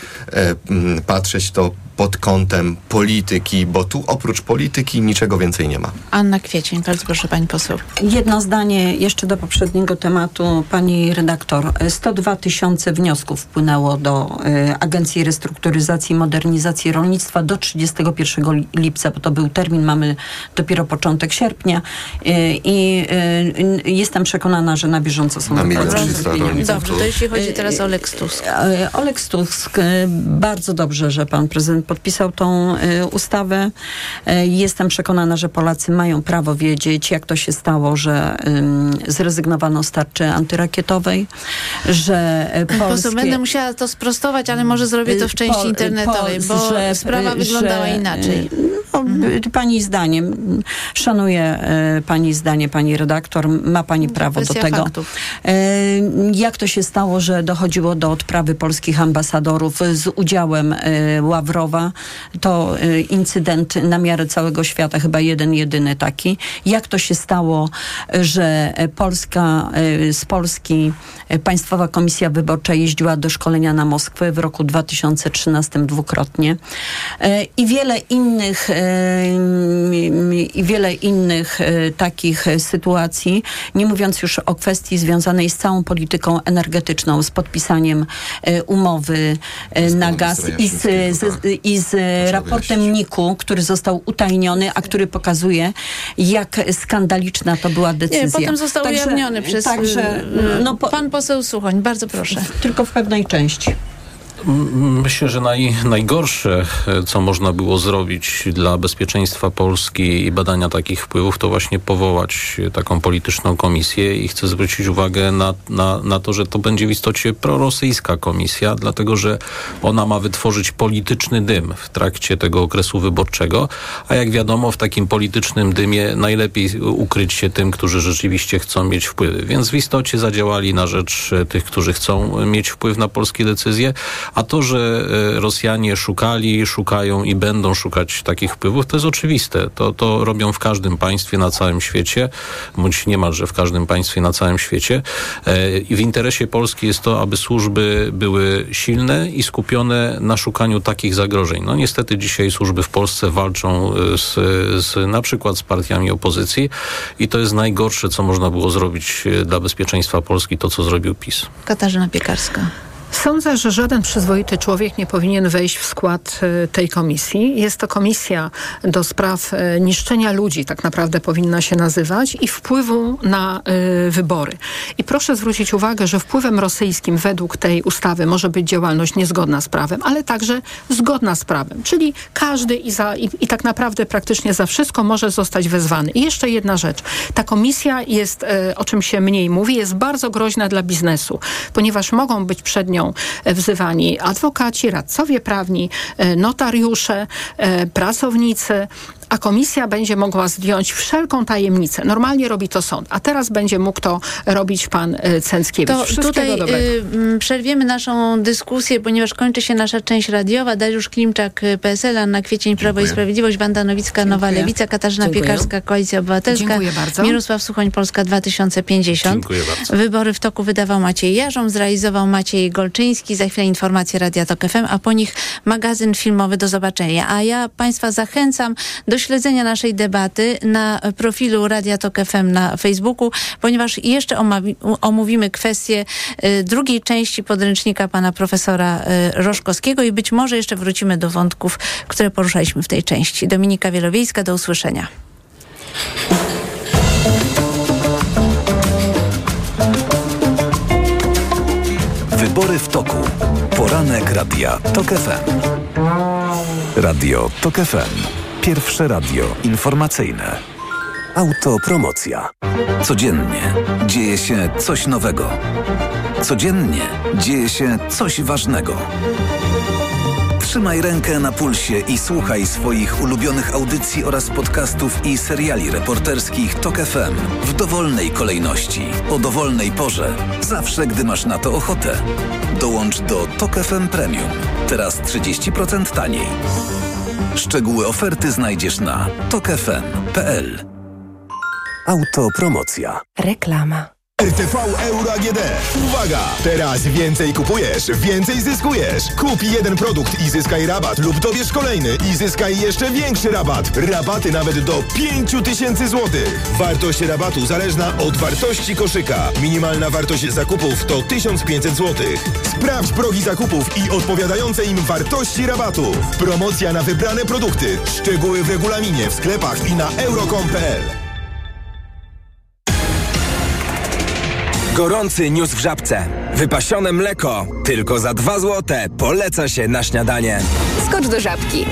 S2: mm, patrzeć to pod kątem polityki, bo tu oprócz polityki niczego więcej nie ma.
S1: Anna Kwiecień, bardzo proszę pani poseł.
S3: Jedno zdanie jeszcze do poprzedniego tematu. Pani redaktor, 102 tysiące wniosków wpłynęło do y, Agencji Restrukturyzacji i Modernizacji Rolnictwa do 31 lipca, bo to był termin, mamy dopiero początek sierpnia y, i y, jestem przekonana, że na bieżąco są
S2: Na.
S1: Dobrze, to jeśli chodzi teraz o Lex Tusk.
S3: Olek Tusk, bardzo dobrze, że pan prezydent podpisał tą ustawę. Jestem przekonana, że Polacy mają prawo wiedzieć, jak to się stało, że zrezygnowano z tarczy antyrakietowej, że e,
S1: Poseł,
S3: polskie...
S1: będę musiała to sprostować, ale może zrobię to w części
S3: Pol-
S1: internetowej, bo
S3: że-
S1: sprawa
S3: że-
S1: wyglądała inaczej.
S3: No, Pani zdaniem, szanuję pani zdanie, pani redaktor, ma pani prawo do tego.
S1: faktów.
S3: Jak to się stało, że dochodziło do odprawy polskich ambasadorów z udziałem Ławrowa? To incydent na miarę całego świata, chyba jeden, jedyny taki. Jak to się stało, że e, Polska, z Polski e, Państwowa Komisja Wyborcza jeździła do szkolenia na Moskwę w roku 2013 dwukrotnie. E, I wiele innych, e, i wiele innych e, takich sytuacji, nie mówiąc już o kwestii związanej z całą polityką energetyczną, z podpisaniem umowy
S2: Z
S3: na gaz i z, z,
S2: tak.
S3: i z raportem. NIK-u, który został utajniony, a który pokazuje, jak skandaliczna to była decyzja.
S1: Nie, potem został
S3: Także-
S1: ujawniony przez
S3: Także,
S1: y,
S3: no, po,
S1: pan poseł Suchoń. Bardzo proszę.
S3: tylko w pewnej części.
S6: Myślę, że naj, najgorsze, e, co można było zrobić dla bezpieczeństwa Polski i badania takich wpływów, to właśnie powołać e, taką polityczną komisję. I chcę zwrócić uwagę na, na, na to, że to będzie w istocie prorosyjska komisja, dlatego że ona ma wytworzyć polityczny dym w trakcie tego okresu wyborczego, a jak wiadomo w takim politycznym dymie najlepiej ukryć się tym, którzy rzeczywiście chcą mieć wpływy. Więc w istocie zadziałali na rzecz e, tych, którzy chcą mieć wpływ na polskie decyzje, A to, że e, Rosjanie szukali, szukają i będą szukać takich wpływów, to jest oczywiste. To, to robią w każdym państwie na całym świecie, bądź niemalże w każdym państwie na całym świecie. E, I w interesie Polski jest to, aby służby były silne i skupione na szukaniu takich zagrożeń. No niestety dzisiaj służby w Polsce walczą e, z, z na przykład z partiami opozycji i to jest najgorsze, co można było zrobić dla bezpieczeństwa Polski, to co zrobił PiS.
S1: Katarzyna Piekarska.
S4: Sądzę, że żaden przyzwoity człowiek nie powinien wejść w skład e, tej komisji. Jest to komisja do spraw e, niszczenia ludzi, tak naprawdę powinna się nazywać, i wpływu na y, wybory. I proszę zwrócić uwagę, że wpływem rosyjskim według tej ustawy może być działalność niezgodna z prawem, ale także zgodna z prawem. Czyli każdy i, za, i, i tak naprawdę praktycznie za wszystko może zostać wezwany. I jeszcze jedna rzecz. Ta komisja jest, o czym się mniej mówi, jest bardzo groźna dla biznesu, ponieważ mogą być przed nią E, wzywani adwokaci, radcowie prawni, e, notariusze, e, pracownicy, a komisja będzie mogła zdjąć wszelką tajemnicę. Normalnie robi to sąd, a teraz będzie mógł to robić pan Cęckiewicz.
S1: To tutaj y, przerwiemy naszą dyskusję, ponieważ kończy się nasza część radiowa. Dariusz Klimczak, PSL, Anna Kwiecień, Prawo Dziękuję. i Sprawiedliwość, Wanda Nowicka, Nowa Dziękuję. Lewica, Katarzyna Dziękuję. Piekarska, Koalicja Obywatelska, Dziękuję bardzo. Mirosław Suchoń, Polska 2050. Dziękuję bardzo. Wybory w toku wydawał Maciej Jarzą, zrealizował Maciej Golczyński. Za chwilę informacje Radia Tok FM, a po nich magazyn filmowy. Do zobaczenia. A ja Państwa zachęcam do śledzenia naszej debaty na profilu Radia Tok FM na Facebooku, ponieważ jeszcze omówimy kwestię y, drugiej części podręcznika pana profesora y, Roszkowskiego i być może jeszcze wrócimy do wątków, które poruszaliśmy w tej części. Dominika Wielowiejska, do usłyszenia.
S7: Wybory w toku. Poranek Radia TOK FM. Radio TOK FM. Pierwsze radio informacyjne. Autopromocja. Codziennie dzieje się coś nowego. Codziennie dzieje się coś ważnego. Trzymaj rękę na pulsie i słuchaj swoich ulubionych audycji oraz podcastów i seriali reporterskich TOK FM w dowolnej kolejności, o dowolnej porze, zawsze gdy masz na to ochotę. Dołącz do TOK FM Premium. Teraz 30% taniej. Szczegóły oferty znajdziesz na tokefm.pl Autopromocja.
S8: Reklama.
S9: RTV Euro AGD. Uwaga! Teraz więcej kupujesz, więcej zyskujesz. Kup jeden produkt i zyskaj rabat lub dobierz kolejny i zyskaj jeszcze większy rabat. Rabaty nawet do 5000 zł. Wartość rabatu zależna od wartości koszyka. Minimalna wartość zakupów to 1500 zł. Sprawdź progi zakupów i odpowiadające im wartości rabatu. Promocja na wybrane produkty. Szczegóły w regulaminie, w sklepach i na euro.com.pl.
S10: Gorący news w żabce. Wypasione mleko tylko za 2 złote. Poleca się na śniadanie.
S11: Skocz do żabki.